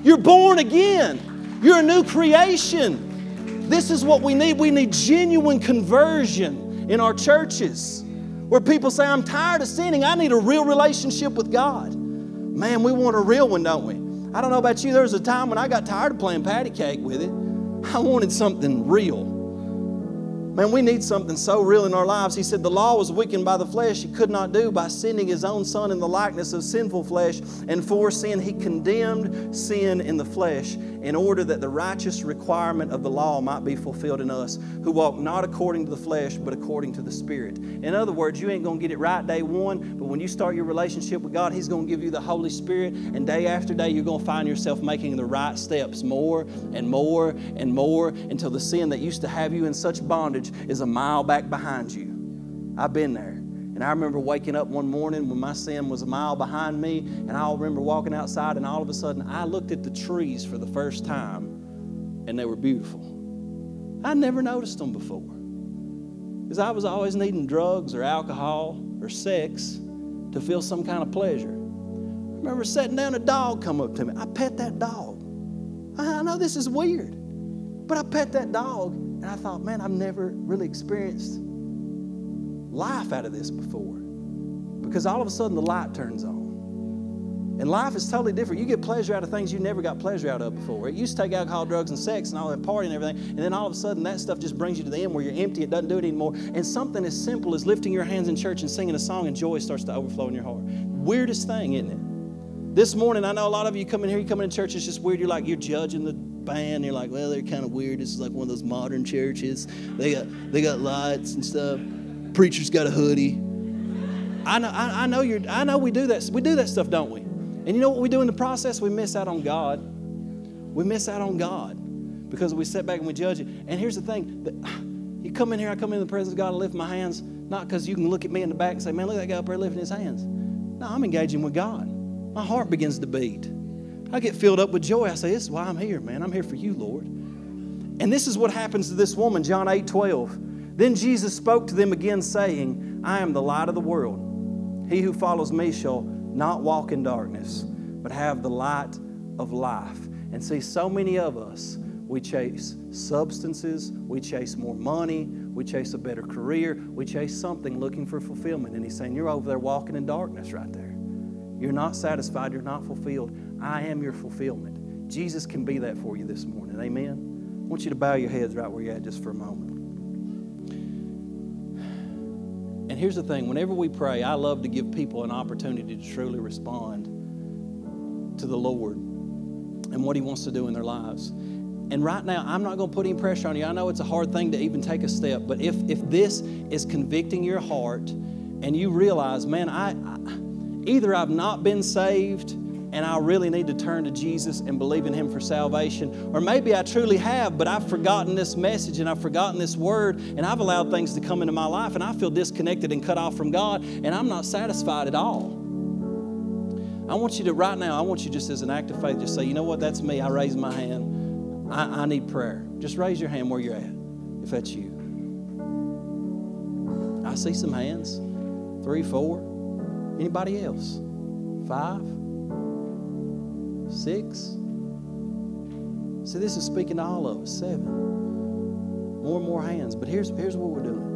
You're born again, you're a new creation. This is what we need. We need genuine conversion in our churches where people say, I'm tired of sinning. I need a real relationship with God. Man, we want a real one, don't we? I don't know about you, there was a time when I got tired of playing patty cake with it. I wanted something real. Man, we need something so real in our lives. He said the law was weakened by the flesh. He could not do by sending his own son in the likeness of sinful flesh. And for sin, he condemned sin in the flesh in order that the righteous requirement of the law might be fulfilled in us, who walk not according to the flesh, but according to the Spirit. In other words, you ain't going to get it right day one, but when you start your relationship with God, He's going to give you the Holy Spirit. And day after day, you're going to find yourself making the right steps more and more and more until the sin that used to have you in such bondage is a mile back behind you. I've been there. And I remember waking up one morning when my sin was a mile behind me, and I remember walking outside, and all of a sudden I looked at the trees for the first time, and they were beautiful. I never noticed them before. Because I was always needing drugs or alcohol or sex to feel some kind of pleasure. I remember sitting down, a dog come up to me. I pet that dog. I know this is weird, but I pet that dog, and I thought, man, I've never really experienced life out of this before. Because all of a sudden the light turns on. And life is totally different. You get pleasure out of things you never got pleasure out of before. It used to take alcohol, drugs, and sex and all that party and everything. And then all of a sudden that stuff just brings you to the end where you're empty. It doesn't do it anymore. And something as simple as lifting your hands in church and singing a song and joy starts to overflow in your heart. Weirdest thing, isn't it? This morning, I know a lot of you come in here, you come in church, it's just weird. You're like, you're judging the band. You're like, well, they're kind of weird. This is like one of those modern churches. They got they got lights and stuff. Preacher's got a hoodie. I know, I, I know you're. I know we do that. We do that stuff, don't we? And you know what we do in the process? We miss out on God. We miss out on God because we sit back and we judge it. And here's the thing that, *sighs* you come in here, I come in the presence of God I lift my hands, not because you can look at me in the back and say, man, look at that guy up there lifting his hands. No, I'm engaging with God. My heart begins to beat. I get filled up with joy. I say, This is why I'm here, man. I'm here for you, Lord. And this is what happens to this woman, John 8 12. Then Jesus spoke to them again, saying, I am the light of the world. He who follows me shall not walk in darkness, but have the light of life. And see, so many of us, we chase substances, we chase more money, we chase a better career, we chase something looking for fulfillment. And He's saying, You're over there walking in darkness right there. You're not satisfied, you're not fulfilled. I am your fulfillment. Jesus can be that for you this morning. Amen. I want you to bow your heads right where you're at just for a moment. And here's the thing whenever we pray, I love to give people an opportunity to truly respond to the Lord and what He wants to do in their lives. And right now, I'm not going to put any pressure on you. I know it's a hard thing to even take a step, but if, if this is convicting your heart and you realize, man, I, I either I've not been saved and I really need to turn to Jesus and believe in Him for salvation. Or maybe I truly have, but I've forgotten this message and I've forgotten this word and I've allowed things to come into my life and I feel disconnected and cut off from God and I'm not satisfied at all. I want you to, right now, I want you just as an act of faith, just say, you know what, that's me. I raise my hand. I, I need prayer. Just raise your hand where you're at, if that's you. I see some hands. Three, four. Anybody else? Five? Six? See, this is speaking to all of us. Seven. More and more hands. But here's, here's what we're doing.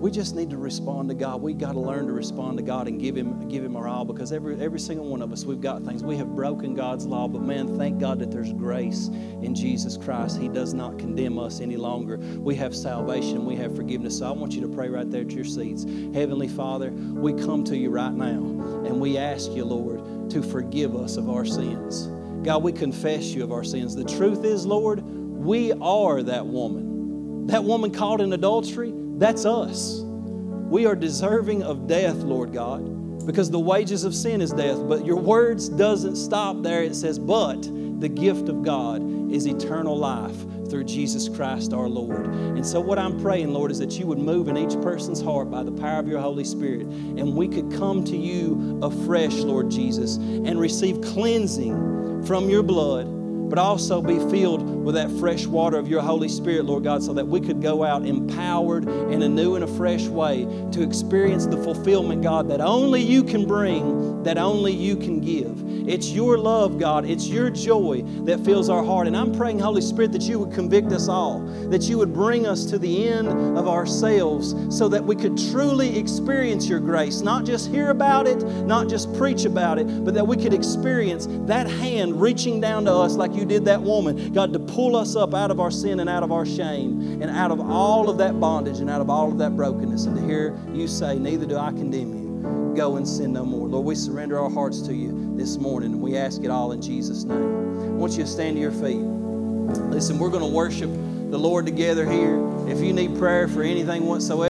We just need to respond to God. We got to learn to respond to God and give Him give Him our all because every every single one of us we've got things. We have broken God's law, but man, thank God that there's grace in Jesus Christ. He does not condemn us any longer. We have salvation. We have forgiveness. So I want you to pray right there at your seats. Heavenly Father, we come to you right now and we ask you, Lord, to forgive us of our sins. God, we confess you of our sins. The truth is, Lord, we are that woman. That woman caught in adultery, that's us. We are deserving of death, Lord God, because the wages of sin is death. But your words doesn't stop there. It says, but the gift of God is eternal life through Jesus Christ our Lord. And so, what I'm praying, Lord, is that you would move in each person's heart by the power of your Holy Spirit, and we could come to you afresh, Lord Jesus, and receive cleansing from your blood but also be filled with that fresh water of your Holy Spirit, Lord God, so that we could go out empowered in a new and a fresh way to experience the fulfillment, God, that only you can bring, that only you can give. It's your love, God. It's your joy that fills our heart. And I'm praying, Holy Spirit, that you would convict us all, that you would bring us to the end of ourselves so that we could truly experience your grace, not just hear about it, not just preach about it, but that we could experience that hand reaching down to us like you did that woman, God, to pull us up out of our sin and out of our shame and out of all of that bondage and out of all of that brokenness, and to hear you say, Neither do I condemn you. Go and sin no more. Lord, we surrender our hearts to you this morning, and we ask it all in Jesus' name. I want you to stand to your feet. Listen, we're going to worship the Lord together here. If you need prayer for anything whatsoever,